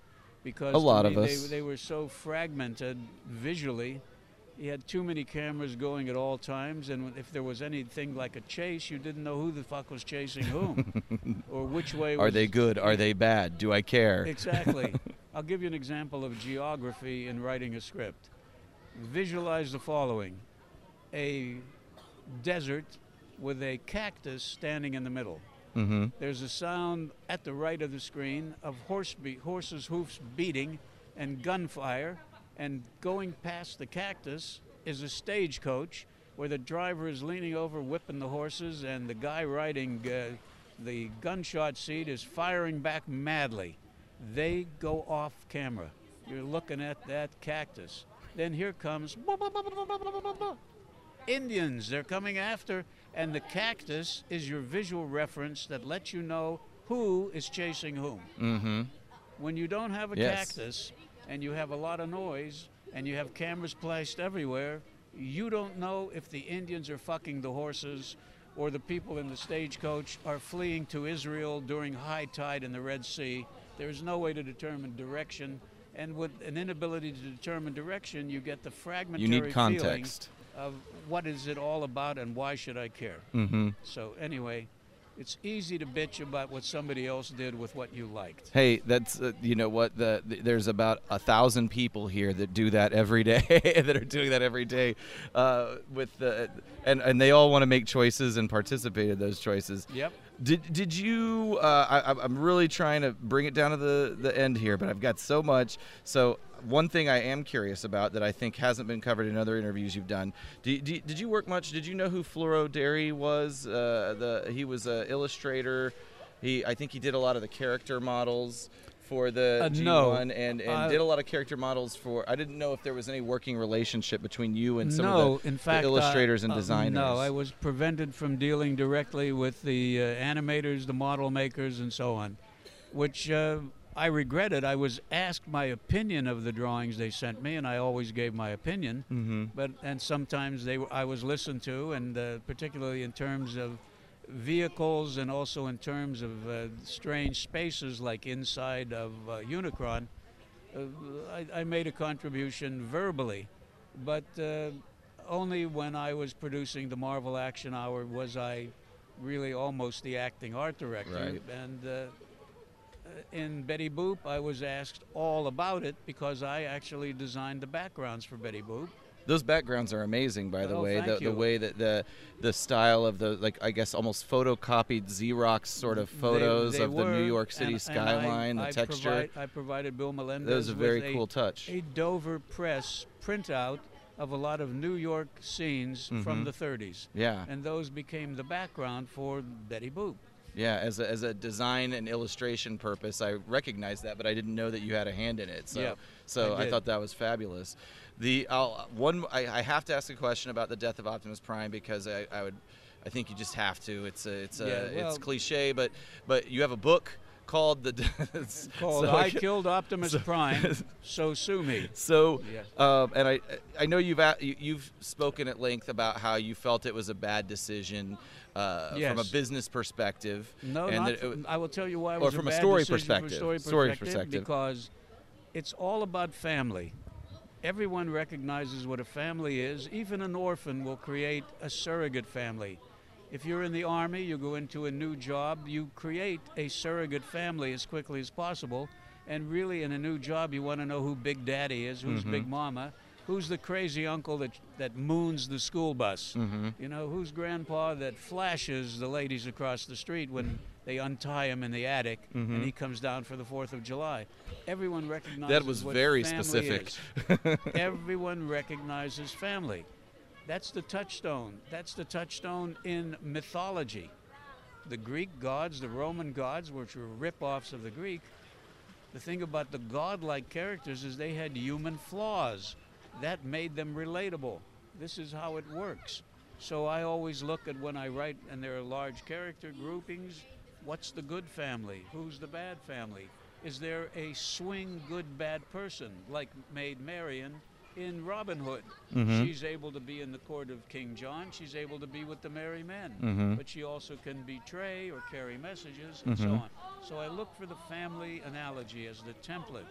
Because A lot me, of they, us. they were so fragmented visually he had too many cameras going at all times, and if there was anything like a chase, you didn't know who the fuck was chasing whom, or which way. are they good? Are they bad? Do I care? Exactly. I'll give you an example of geography in writing a script. Visualize the following: a desert with a cactus standing in the middle. Mm-hmm. There's a sound at the right of the screen of horse be- horses' hoofs beating and gunfire, and going past the cactus is a stagecoach where the driver is leaning over, whipping the horses, and the guy riding uh, the gunshot seat is firing back madly. They go off camera. You're looking at that cactus. Then here comes Indians. They're coming after, and the cactus is your visual reference that lets you know who is chasing whom. Mm-hmm. When you don't have a Yes. cactus and you have a lot of noise and you have cameras placed everywhere, you don't know if the Indians are fucking the horses or the people in the stagecoach are fleeing to Israel during high tide in the Red Sea. There's no way to determine direction. And with an inability to determine direction, you get the fragmentary You need feeling of what is it all about and why should I care. Mm-hmm. So anyway, it's easy to bitch about what somebody else did with what you liked. Hey, that's uh, you know what the, the there's about a thousand people here that do that every day that are doing that every day uh, with the and and they all want to make choices and participate in those choices. Yep. Did did you? Uh, I, I'm- I'm really trying to bring it down to the the end here, but I've got so much. So one thing I am curious about that I think hasn't been covered in other interviews you've done. Did, did, did you work much? Did you know who Floro Dery was? Uh, the he was an illustrator. He I think he did a lot of the character models for the Uh, G1 no. and and Uh, did a lot of character models for. I didn't know if there was any working relationship between you and some no, of the, in the illustrators and uh, designers. no, I was prevented from dealing directly with the uh, animators, the model makers, and so on, which uh, I regretted. I was asked my opinion of the drawings they sent me, and I always gave my opinion. Mm-hmm. But and sometimes they I was listened to, and uh, particularly in terms of vehicles and also in terms of uh, strange spaces like inside of uh, Unicron. Uh, I, I made a contribution verbally, but uh, only when I was producing the Marvel Action Hour was I really almost the acting art director. Right. And uh, in Betty Boop, I was asked all about it because I actually designed the backgrounds for Betty Boop. Those backgrounds are amazing, by the Oh, way. The, the way that the the style of the like I guess almost photocopied Xerox sort of photos they of the New York City and- and I- skyline, the I texture. provide- I provided Bill Melendez that was a with very cool touch. a Dover Press printout of a lot of New York scenes Mhm. from the 30s. Yeah, And those became the background for Betty Boop. yeah. As a, as a design and illustration purpose, I recognized that, but I didn't know that you had a hand in it. So, Yep, so I I, thought that was fabulous. The I'll, one I, I have to ask a question about the death of Optimus Prime because I, I would I think you just have to. It's a it's a Yeah, well- it's cliche, but but you have a book called the Called so- I Killed Optimus Prime, So Sue Me. So, Yes. um, and I, I know you've at, you- you've spoken at length about how you felt it was a bad decision uh, from a business perspective. No, and not that it I will tell you why it was or from a bad story perspective. From a story Story perspective, perspective. Because it's all about family. Everyone recognizes what a family is. Even an orphan will create a surrogate family. If you're in the army, you go into a new job, you create a surrogate family as quickly as possible. And really, in a new job, you want to know who Big Daddy is, who's mm-hmm. Big Mama, who's the crazy uncle that, that moons the school bus, mm-hmm. you know, who's grandpa that flashes the ladies across the street when they untie him in the attic and mm-hmm. he comes down for the 4th of July. Everyone recognizes That was very specific. Everyone recognizes family. That's the touchstone. That's the touchstone in mythology. The Greek gods, the Roman gods, which were rip-offs of the Greek, the thing about the godlike characters is they had human flaws. That made them relatable. This is how it works. So I always look at when I write, and there are large character groupings, what's the good family? Who's the bad family? Is there a swing good bad person like Maid Marian in Robin Hood? Mm-hmm. She's able to be in the court of King John. She's able to be with the merry men, mm-hmm. but she also can betray or carry messages and so mm-hmm. on. So I look for the family analogy as the template,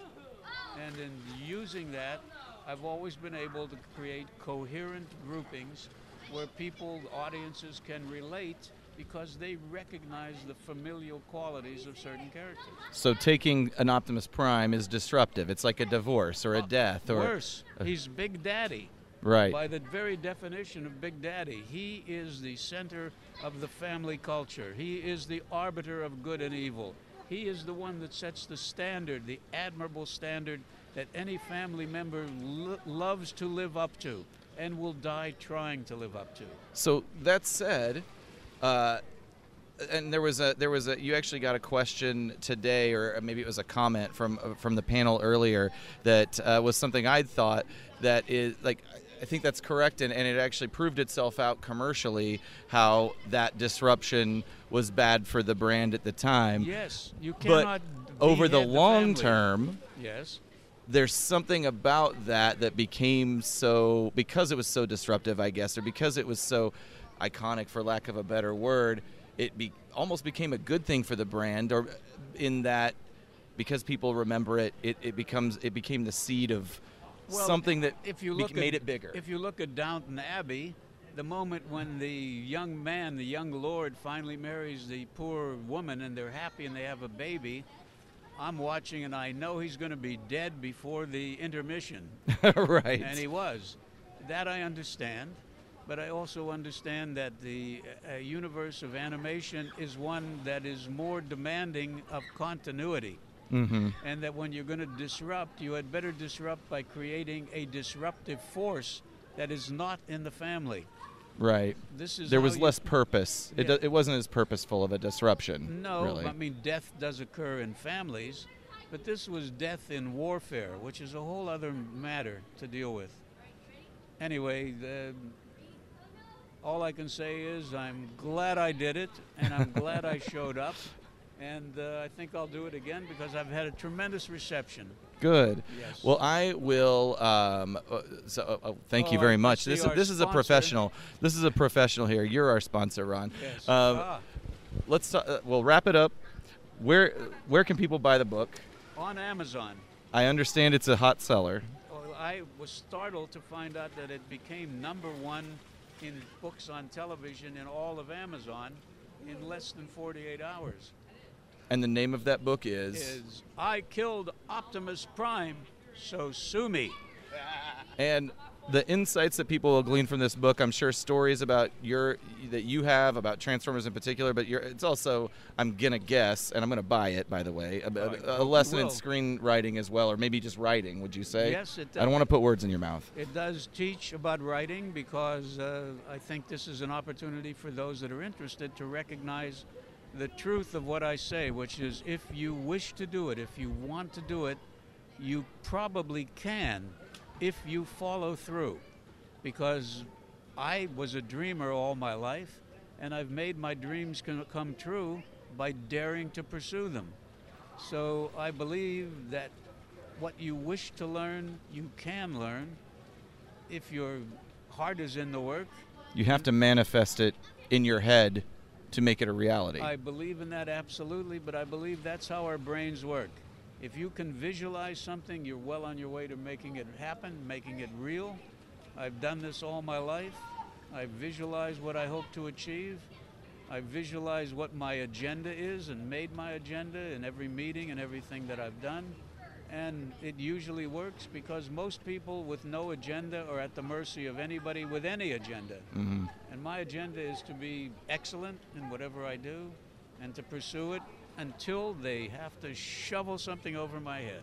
and in using that, I've always been able to create coherent groupings where people, audiences can relate because they recognize the familial qualities of certain characters. So taking an Optimus Prime is disruptive. It's like a divorce or a uh, death or Worse, he's Big Daddy. right. By the very definition of Big Daddy, he is the center of the family culture. He is the arbiter of good and evil. He is the one that sets the standard, the admirable standard that any family member lo- loves to live up to and will die trying to live up to. So that said, uh, and there was a there was a you actually got a question today, or maybe it was a comment from uh, from the panel earlier that uh, was something I'd thought that is like. I think that's correct, and, and it actually proved itself out commercially how that disruption was bad for the brand at the time. Yes, you cannot but over the long family. term, Yes. there's something about that that became so because it was so disruptive, I guess, or because it was so iconic, for lack of a better word, it be, almost became a good thing for the brand, or in that because people remember it, it, it becomes it became the seed of Well, something that if you be- look made it bigger. If you look at Downton Abbey, the moment when the young man, the young lord, finally marries the poor woman and they're happy and they have a baby, I'm watching and I know he's going to be dead before the intermission. right. And he was. That I understand. But I also understand that the uh, universe of animation is one that is more demanding of continuity. mm-hmm. And that when you're going to disrupt, you had better disrupt by creating a disruptive force that is not in the family. Right. This is There was less purpose. It, Yeah. do, it wasn't as purposeful of a disruption. No, really. I mean death does occur in families, but this was death in warfare, which is a whole other matter to deal with. Anyway, the, all I can say is I'm glad I did it, and I'm glad I showed up, and uh, I think I'll do it again because I've had a tremendous reception. Good. Yes. Well, I will. Um, uh, so, uh, uh, thank you Oh, very I much. This is this is a professional. This is a professional here. You're our sponsor, Ron. Yes. Um, Ah, Let's. Uh, we'll wrap it up. Where where can people buy the book? on Amazon. I understand it's a hot seller. Well, I was startled to find out that it became number one in books on television in all of Amazon in less than 48 hours. And the name of that book is. Is I killed Optimus Prime, so sue me. And the insights that people will glean from this book, I'm sure stories about your that you have about Transformers in particular, but you're, it's also I'm gonna guess, and I'm gonna buy it by the way, a hope lesson in screenwriting as well, or maybe just writing. Would you say? Yes, it Does. I don't want to put words in your mouth. It does teach about writing because uh, I think this is an opportunity for those that are interested to recognize the truth of what I say, which is if you wish to do it, if you want to do it, you probably can if you follow through. Because I was a dreamer all my life, and I've made my dreams come true by daring to pursue them. So I believe that what you wish to learn, you can learn if your heart is in the work. You have to manifest it in your head to make it a reality. I believe in that absolutely, but I believe that's how our brains work. If you can visualize something, you're well on your way to making it happen, making it real. I've done this all my life. I visualize what I hope to achieve. I visualize what my agenda is and made my agenda in every meeting and everything that I've done. And it usually works because most people with no agenda are at the mercy of anybody with any agenda. Mm-hmm. And my agenda is to be excellent in whatever I do and to pursue it until they have to shovel something over my head.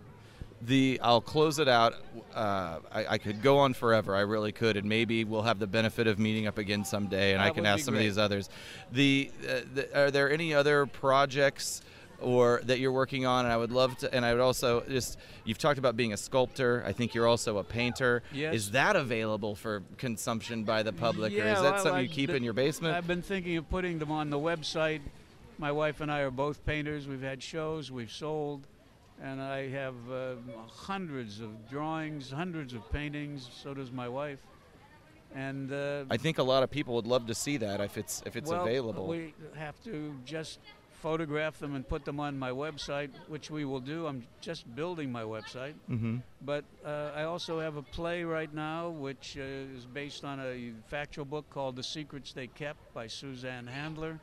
the I'll close it out. Uh, I, I could go on forever. I really could, and maybe we'll have the benefit of meeting up again someday, and I can ask some great. of these others. The, uh, the are there any other projects? Or that you're working on, and I would love to. And I would also just you've talked about being a sculptor. I think you're also a painter. Yes. Is that available for consumption by the public, or is that well, something you I've keep been- in your basement? I've been thinking of putting them on the website. My wife and I are both painters. We've had shows, we've sold, and I have uh, hundreds of drawings, hundreds of paintings. So does my wife. And uh, I think a lot of people would love to see that if it's if it's well, available. We have to just photograph them and put them on my website, which we will do. I'm just building my website. mm-hmm. But uh, I also have a play right now, which uh, is based on a factual book called The Secrets They Kept by Suzanne Handler.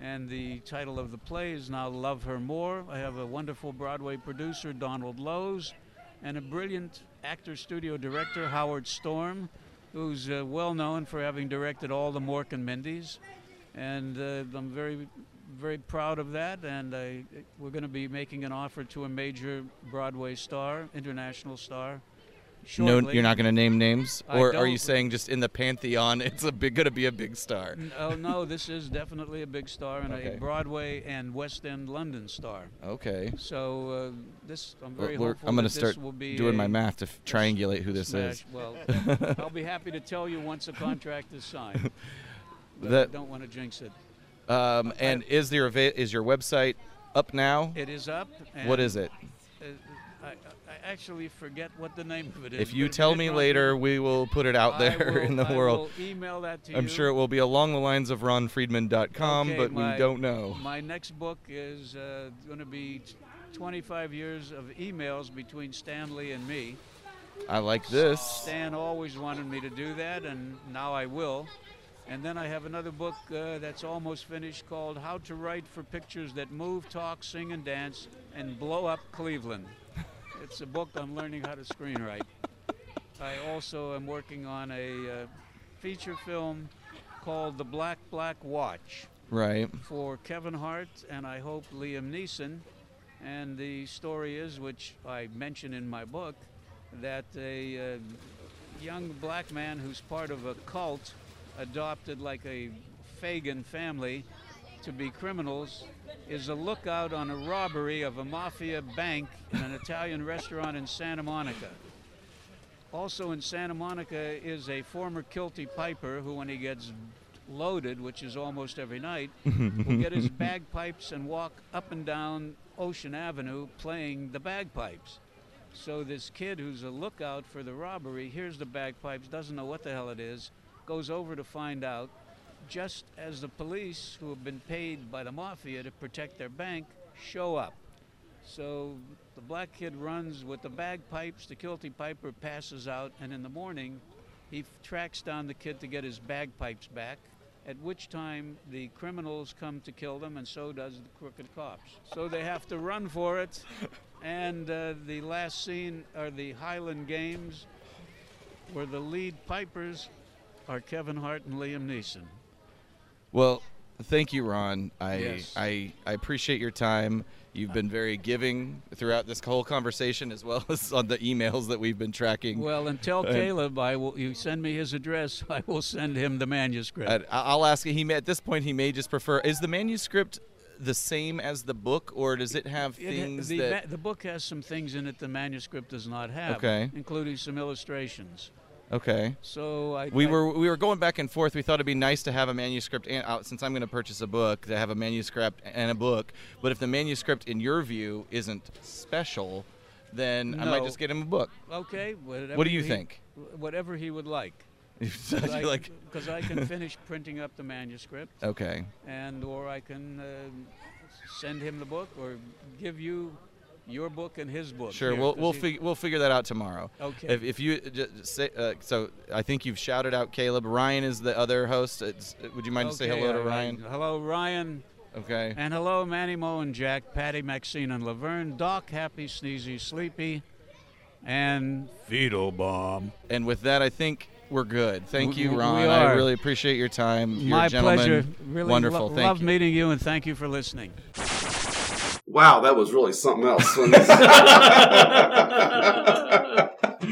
And the title of the play is now Love Her More. I have a wonderful Broadway producer, Donald Lowe's, and a brilliant actor studio director, Howard Storm, who's uh, well known for having directed all the Mork and Mindy's. And uh, I'm very, very proud of that. And I, we're going to be making an offer to a major Broadway star, international star. No, you're not going to name names, I or are you saying just in the pantheon, it's a big, going to be a big star? Oh no, this is definitely a big star and Okay. a Broadway and West End London star. Okay. So uh, this, I'm very hopeful I'm gonna start will be doing my math to triangulate who this smash. is. Well, I'll be happy to tell you once a contract is signed. But I That- don't want to jinx it. Um, and is your is your website up now? It is up. And What is it? I, I actually forget what the name of it is. If you tell me later, we will put it out there will- in the I world. will email that to I'm you. sure it will be along the lines of ronfriedman.com, Okay, but my- we don't know. My next book is uh, going to be 25 years of emails between Stan Lee and me. I like this. Stan always wanted me to do that, and now I will. And then I have another book uh, that's almost finished called How to Write for Pictures That Move, Talk, Sing, and Dance and Blow Up Cleveland. It's a book on learning how to screenwrite. I also am working on a uh, feature film called The Black Black Watch Right. for Kevin Hart and I hope Liam Neeson. And the story is, which I mention in my book, that a uh, young black man who's part of a cult adopted like a Fagin family to be criminals is a lookout on a robbery of a mafia bank in an Italian restaurant in Santa Monica. Also in Santa Monica is a former Kilty piper who, when he gets loaded, which is almost every night, will get his bagpipes and walk up and down Ocean Avenue playing the bagpipes. So this kid who's a lookout for the robbery hears the bagpipes, doesn't know what the hell it is, goes over to find out, just as the police, who have been paid by the mafia to protect their bank, show up. So the black kid runs with the bagpipes, the Kilty Piper passes out, and in the morning he tracks down the kid to get his bagpipes back, at which time the criminals come to kill them, and so does the crooked cops. So they have to run for it, and uh, the last scene are the Highland Games, where the lead pipers are Kevin Hart and Liam Neeson. Well, thank you, Ron. I, Yes. I I appreciate your time. You've been very giving throughout this whole conversation, as well as on the emails that we've been tracking. Well, and tell Caleb I will. You send me his address. I will send him the manuscript. I- I'll ask. He may, at this point he may just prefer. Is the manuscript the same as the book, or does it have It things the, that? the book has some things in it the manuscript does not have, Okay. including some illustrations. Okay. So I We I- were we were going back and forth. We thought it'd be nice to have a manuscript and out since I'm going to purchase a book to have a manuscript and a book. But if the manuscript, in your view, isn't special, then I might just get him a book. okay. Whatever What do you he- think? Whatever he would like. So I like because I can finish printing up the manuscript, okay. and or I can uh, send him the book or give you your book and his book. Sure, here, we'll 'cause we'll he- fig- we'll figure that out tomorrow. Okay. If, if you just say uh, so, I think you've shouted out Caleb. Ryan is the other host. It's, would you mind to say Okay, hello to all right. Ryan? Hello, Ryan. Okay. And hello, Manny Moe and Jack, Patty, Maxine, and Laverne, Doc, Happy, Sneezy, Sleepy, and Fetal Bomb. And with that, I think we're good. Thank We- you, we Ron. I really appreciate your time. You're My a gentleman. pleasure. Really Wonderful. lo- Thank love you. meeting you, and thank you for listening. Wow, that was really something else.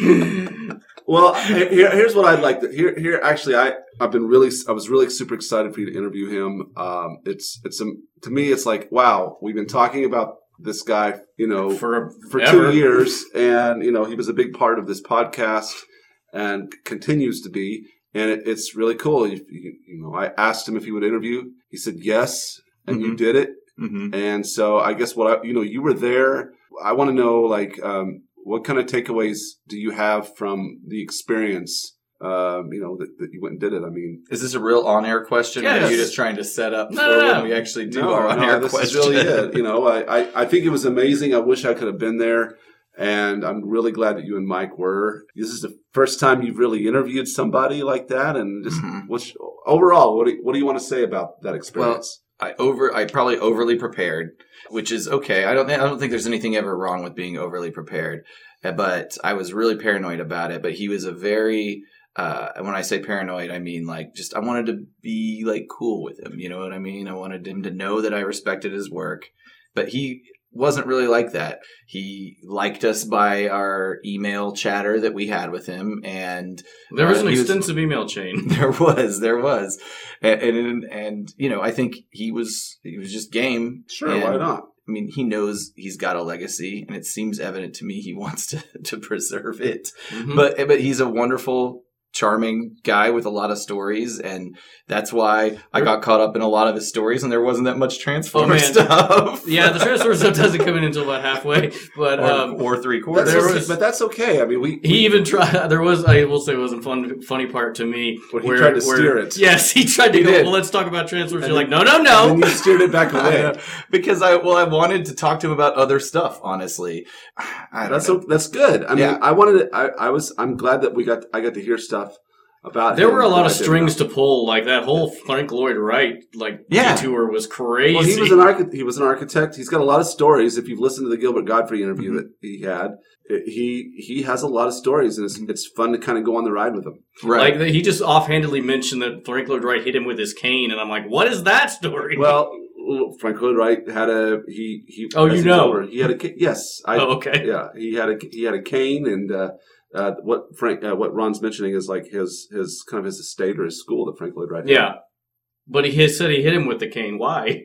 well, here, here's what I'd like to here. Here, actually, I I've been really I was really super excited for you to interview him. Um, it's it's um, to me, it's like wow, we've been talking about this guy, you know, For for ever. two years, and you know he was a big part of this podcast and continues to be. And it, it's really cool. You, you, you know, I asked him if he would interview. He said yes, and you Mhm. did it. Mm-hmm. And so I guess what I, you know, you were there. I want to know, like, um, what kind of takeaways do you have from the experience? Um, you know, that, that you went and did it. I mean, Is this a real on-air question, or are you just trying to set up No, for no, no. when we actually do no, our on-air this question? is really it. You know, I, I, I think it was amazing. I wish I could have been there. And I'm really glad that you and Mike were. This is the first time you've really interviewed somebody like that. And just Mhm. what's overall, what do, what do you want to say about that experience? I over I probably overly prepared, which is okay. I don't I don't think there's anything ever wrong with being overly prepared, Uh, but I was really paranoid about it. But he was a very uh, and when I say paranoid, I mean like just I wanted to be like cool with him. You know what I mean? I wanted him to know that I respected his work, but he wasn't really like that. He liked us by our email chatter that we had with him, and There was Uh, an he was- extensive email chain. there was, there was, and, and and you know, I think he was he was just game. sure, and, why not? I mean, he knows he's got a legacy, and it seems evident to me he wants to to preserve it. Mhm. But but he's a wonderful, charming guy with a lot of stories, and that's why I got caught up in a lot of his stories, and there wasn't that much Transformer man. stuff. yeah, the transfer stuff doesn't come in until about halfway. But or, um, or three quarters. there okay, was- but that's okay. I mean, we he even tried. There was, I will say, it was a fun, funny part to me When he where tried to where- steer it. Yes, he tried to He go. did. Well, let's talk about transfers. And You're then- like, no, no, and no. then you steered it back away. know. because I well I wanted to talk to him about other stuff. Honestly, I don't That's know. o that's good. I mean, Yeah. I wanted to, I, I was I'm glad that we got I got to hear stuff about. There him were a lot of strings know. to pull. Like that whole Frank Lloyd Wright like Yeah. detour was crazy. Well, he was an architect. He was an architect. He's got a lot of stories. If you've listened to the Gilbert Gottfried interview Mhm. that he had, he he has a lot of stories, and it's it's fun to kind of go on the ride with him. right. Like he just offhandedly mentioned that Frank Lloyd Wright hit him with his cane, and I'm like, what is that story? Well, Frank Lloyd Wright had a he he. Oh, you know. older, he had a yes. I, oh, okay. Yeah, he had a he had a cane, and uh, uh, what Frank uh, what Ron's mentioning is like his his kind of his estate or his school that Frank Lloyd Wright. had. Yeah. But he said he hit him with the cane. Why?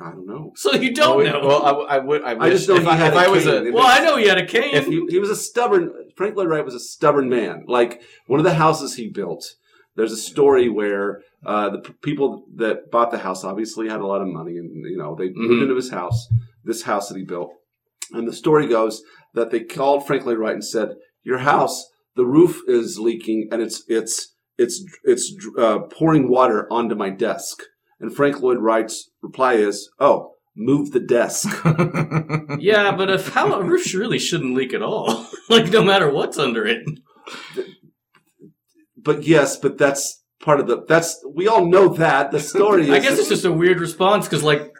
I don't know. So you don't Oh, know. Well, I, I would. I, I just know if he I, had if a I was cane. a. well, I know he had a cane. If he, he was a stubborn Frank Lloyd Wright was a stubborn man. Like one of the houses he built, there's a story where uh, the p- people that bought the house obviously had a lot of money, and you know they moved Mhm. into his house, this house that he built. And the story goes that they called Frank Lloyd Wright and said, "Your house, the roof is leaking, and it's it's it's it's uh, pouring water onto my desk." And Frank Lloyd Wright's reply is, "Oh." Move the desk. yeah, but if how a roof really shouldn't leak at all. like no matter what's under it. but yes, but that's part of the. That's we all know that the story. Is I guess it's just a weird response because like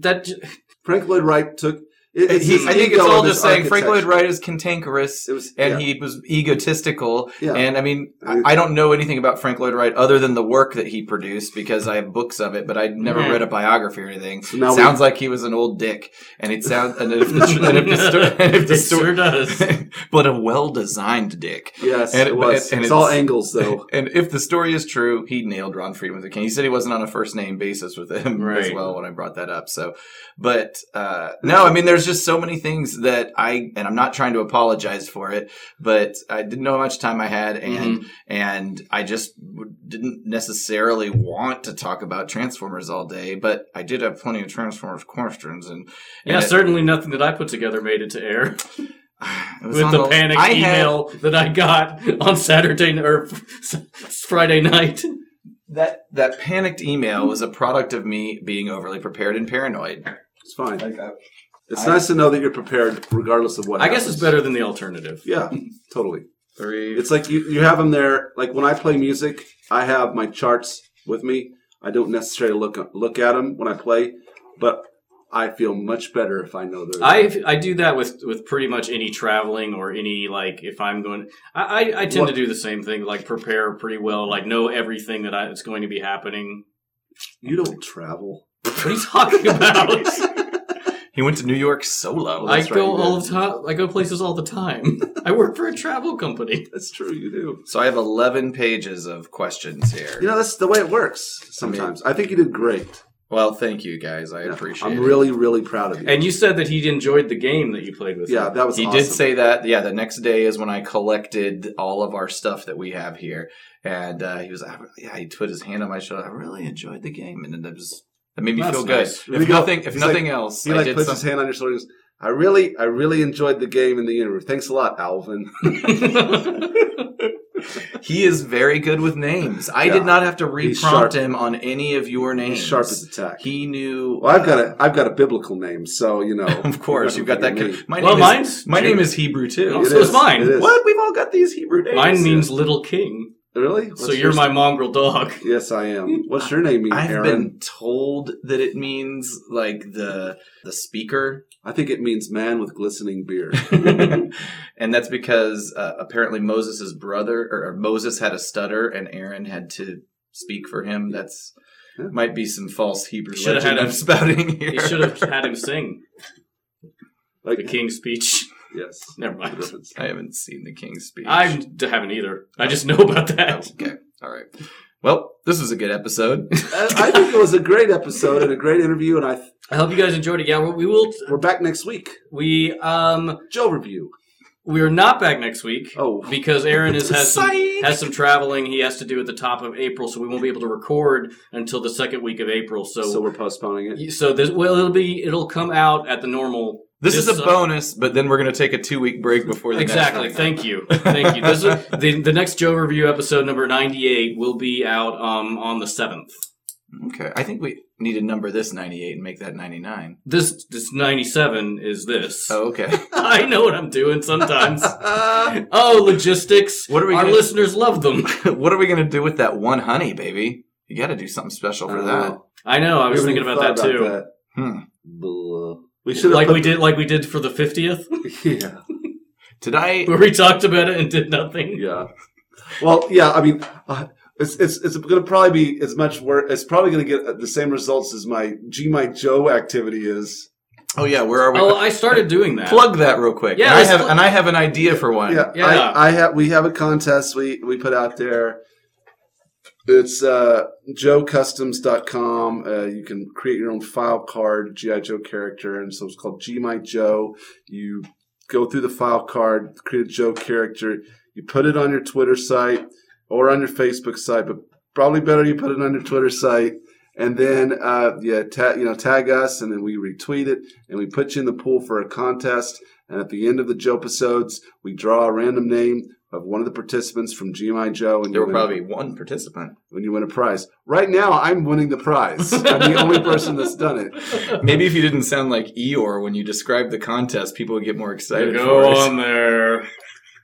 that. j- Frank Lloyd Wright took. It, it's He, I think it's all just saying Frank Lloyd. Wright is cantankerous It was, and yeah, he was egotistical. yeah. And I mean, I, I don't know anything about Frank Lloyd Wright other than the work that he produced because I have books of it, but I'd never Mhm. read a biography or anything. So now we- sounds like he was an old dick, and it sounds and if the, and if the, sto- and if the It story, sure does. but a well-designed dick. yes, and it it- was. and it's all angles though. And if the story is true, he nailed Ron Friedman with a cane. He said he wasn't on a first name basis with him as well when I brought that up. So, but uh, no, I mean, there's just so many things that I and I'm not trying to apologize for it, but I didn't know how much time I had, and mm-hmm. and I just didn't necessarily want to talk about Transformers all day, but I did have plenty of Transformers questions, and Yeah, and it- certainly nothing that I put together made it to air. it was With on the panic I had- email that I got on Saturday or Friday night. that that panicked email was a product of me being overly prepared and paranoid. It's fine. It's I- nice to know that you're prepared regardless of what. I guess it's better than the alternative. Yeah, totally. Three. It's like you, you have them there. Like when I play music, I have my charts with me. I don't necessarily look look at them when I play, but I feel much better if I know they're. I I do that with with pretty much any traveling or any like if I'm going. I I, I tend What- to do the same thing. Like prepare pretty well. Like know everything that I, that's going to be happening. you don't travel. What are you talking about? he went to New York solo. I that's go right, you all the time. I go places all the time. I work for a travel company. That's true. You do. So I have 11 pages of questions here. You know that's the way it works. Sometimes I think you did great. well, thank you guys. I Yeah, appreciate I'm it. really really proud of you. And you said that he enjoyed the game that you played with. yeah, him. that was. he awesome. did say that. Yeah, the next day is when I collected all of our stuff that we have here, and uh, he was, I- yeah, he put his hand on my shoulder. I really enjoyed the game, and then it was that made me That's feel good. Really If go- nothing, if he's nothing like- else, He I like did puts some, his hand on your shoulder. and goes, I really, I really enjoyed the game in the universe. Thanks a lot, Alvin. He is very good with names. I Yeah. did not have to He's re-prompt him on any of your names. He's sharp as a tack. He knew. Well, I've got a, uh, I've got a biblical name, so you know. Of course, you've got that. name. Con- my Well, name mine's is, my Jim. name is Hebrew too. It so is mine. It is. What? We've all got these Hebrew names. Mine means little king. Really? so you're yours? my mongrel dog. Yes, I am. What's your name mean, I've Aaron? been told that it means like the the speaker, I think it means man with glistening beard. and that's because uh, apparently Moses' brother or, or Moses had a stutter, and Aaron had to speak for him. That's Yeah. might be some false Hebrew You should've legend had I'm him- spouting here. You should have had him sing Like the king's speech. Yes. Never mind. I haven't seen the King's Speech. I haven't either. I just know about that. okay. All right. Well, this was a good episode. I I think it was a great episode and a great interview, and I I hope you guys enjoyed it. Yeah, we will. we're back next week. We um Joe review. we are not back next week. Oh. because Aaron is, has some has some traveling he has to do at the top of April, so we won't be able to record until the second week of April. So So we're postponing it. so this well it'll be it'll come out at the normal. This is a uh, bonus, but then we're going to take a two week break before the Exactly. Next. Thank you. Thank you. This is, the the next Joe review episode number ninety eight will be out um on the seventh. Okay. I think we need to number this 98 and make that 99. This this ninety seven is this. Oh, okay. I know what I'm doing sometimes. oh, logistics. What are we Our gonna- listeners love them. what are we going to do with that one honey, baby? You got to do something special for Uh, that. I know. I was thinking about that even too. thought Hmm. Blah. We should Like we did, like we did for the fiftieth, Yeah. Did I? where we talked about it and did nothing. Yeah. Well, yeah. I mean, uh, it's it's it's going to probably be as much work. It's probably going to get the same results as my G My Joe activity is. Oh yeah, where are we? Oh, I started doing that. Plug that real quick. Yeah, and I have pl- and I have an idea for one. Yeah, Yeah. I, I have. We have a contest we we put out there. It's uh, joecustoms.com. Uh, you can create your own file card, GI Joe character, and so it's called G My Joe. You go through the file card, create a Joe character. You put it on your Twitter site or on your Facebook site, but probably better you put it on your Twitter site. And then, uh, yeah, ta- you know, tag us, and then we retweet it, and we put you in the pool for a contest. And at the end of the Joe episodes, we draw a random name of one of the participants from GMI Joe, and There you will probably be one participant. when you win a prize. Right now, I'm winning the prize. I'm the only person that's done it. Maybe if you didn't sound like Eeyore when you described the contest, people would get more You excited. go for it. on there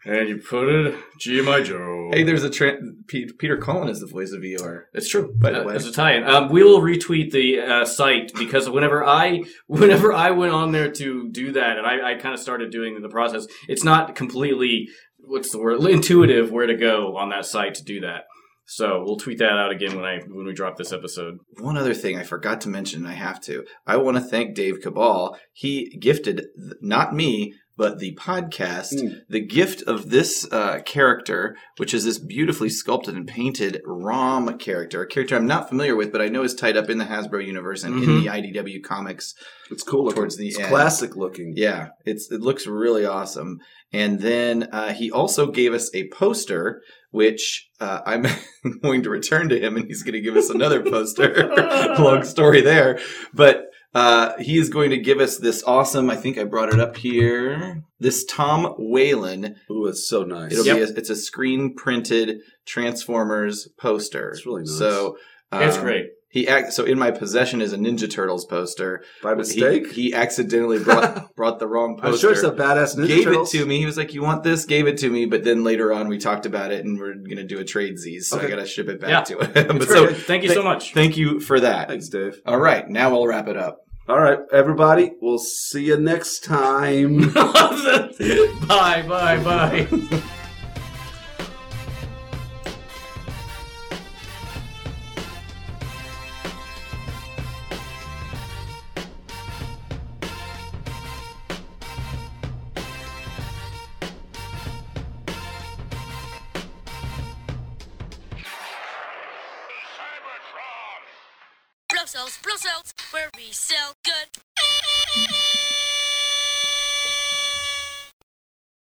and you put it GMI Joe. Hey, there's a tra- Pe- Peter Cullen is the voice of Eeyore. It's true. By the Uh, way. it's a tie-in. Um, we will retweet the uh, site because whenever I whenever I went on there to do that, and I, I kind of started doing the process, it's not completely what's the word intuitive where to go on that site to do that. So we'll tweet that out again when I when we drop this episode. One other thing I forgot to mention, and I have to. I want to thank Dave Cabal. He gifted not me, but the podcast Mm. the gift of this uh, character, which is this beautifully sculpted and painted Rom character, a character I'm not familiar with, but I know is tied up in the Hasbro universe and in Mhm. the IDW comics. It's cool looking. Towards the it's end. classic looking. Yeah, it's it looks really awesome. And then uh, he also gave us a poster, which uh, I'm going to return to him, and he's going to give us another poster. Long story there, but uh, he is going to give us this awesome. I think I brought it up here. This Tom Whalen. Ooh, it's so nice. It'll Yep. be a, it's a screen printed Transformers poster. It's really nice. So it's um, great. he ac- so in my possession is a Ninja Turtles poster. By He, mistake? he accidentally brought brought the wrong poster. I'm sure it's a badass Ninja gave Turtles. it to me. He was like, "You want this?" Gave it to me, but then later on we talked about it, and we're gonna do a trade Z's, so I Okay. gotta ship it back Yeah. to him. but so. Thank you so much. Thank you for that. Thanks, Dave. All right, now we'll wrap it up. All right, everybody. We'll see you next time. bye, bye, bye.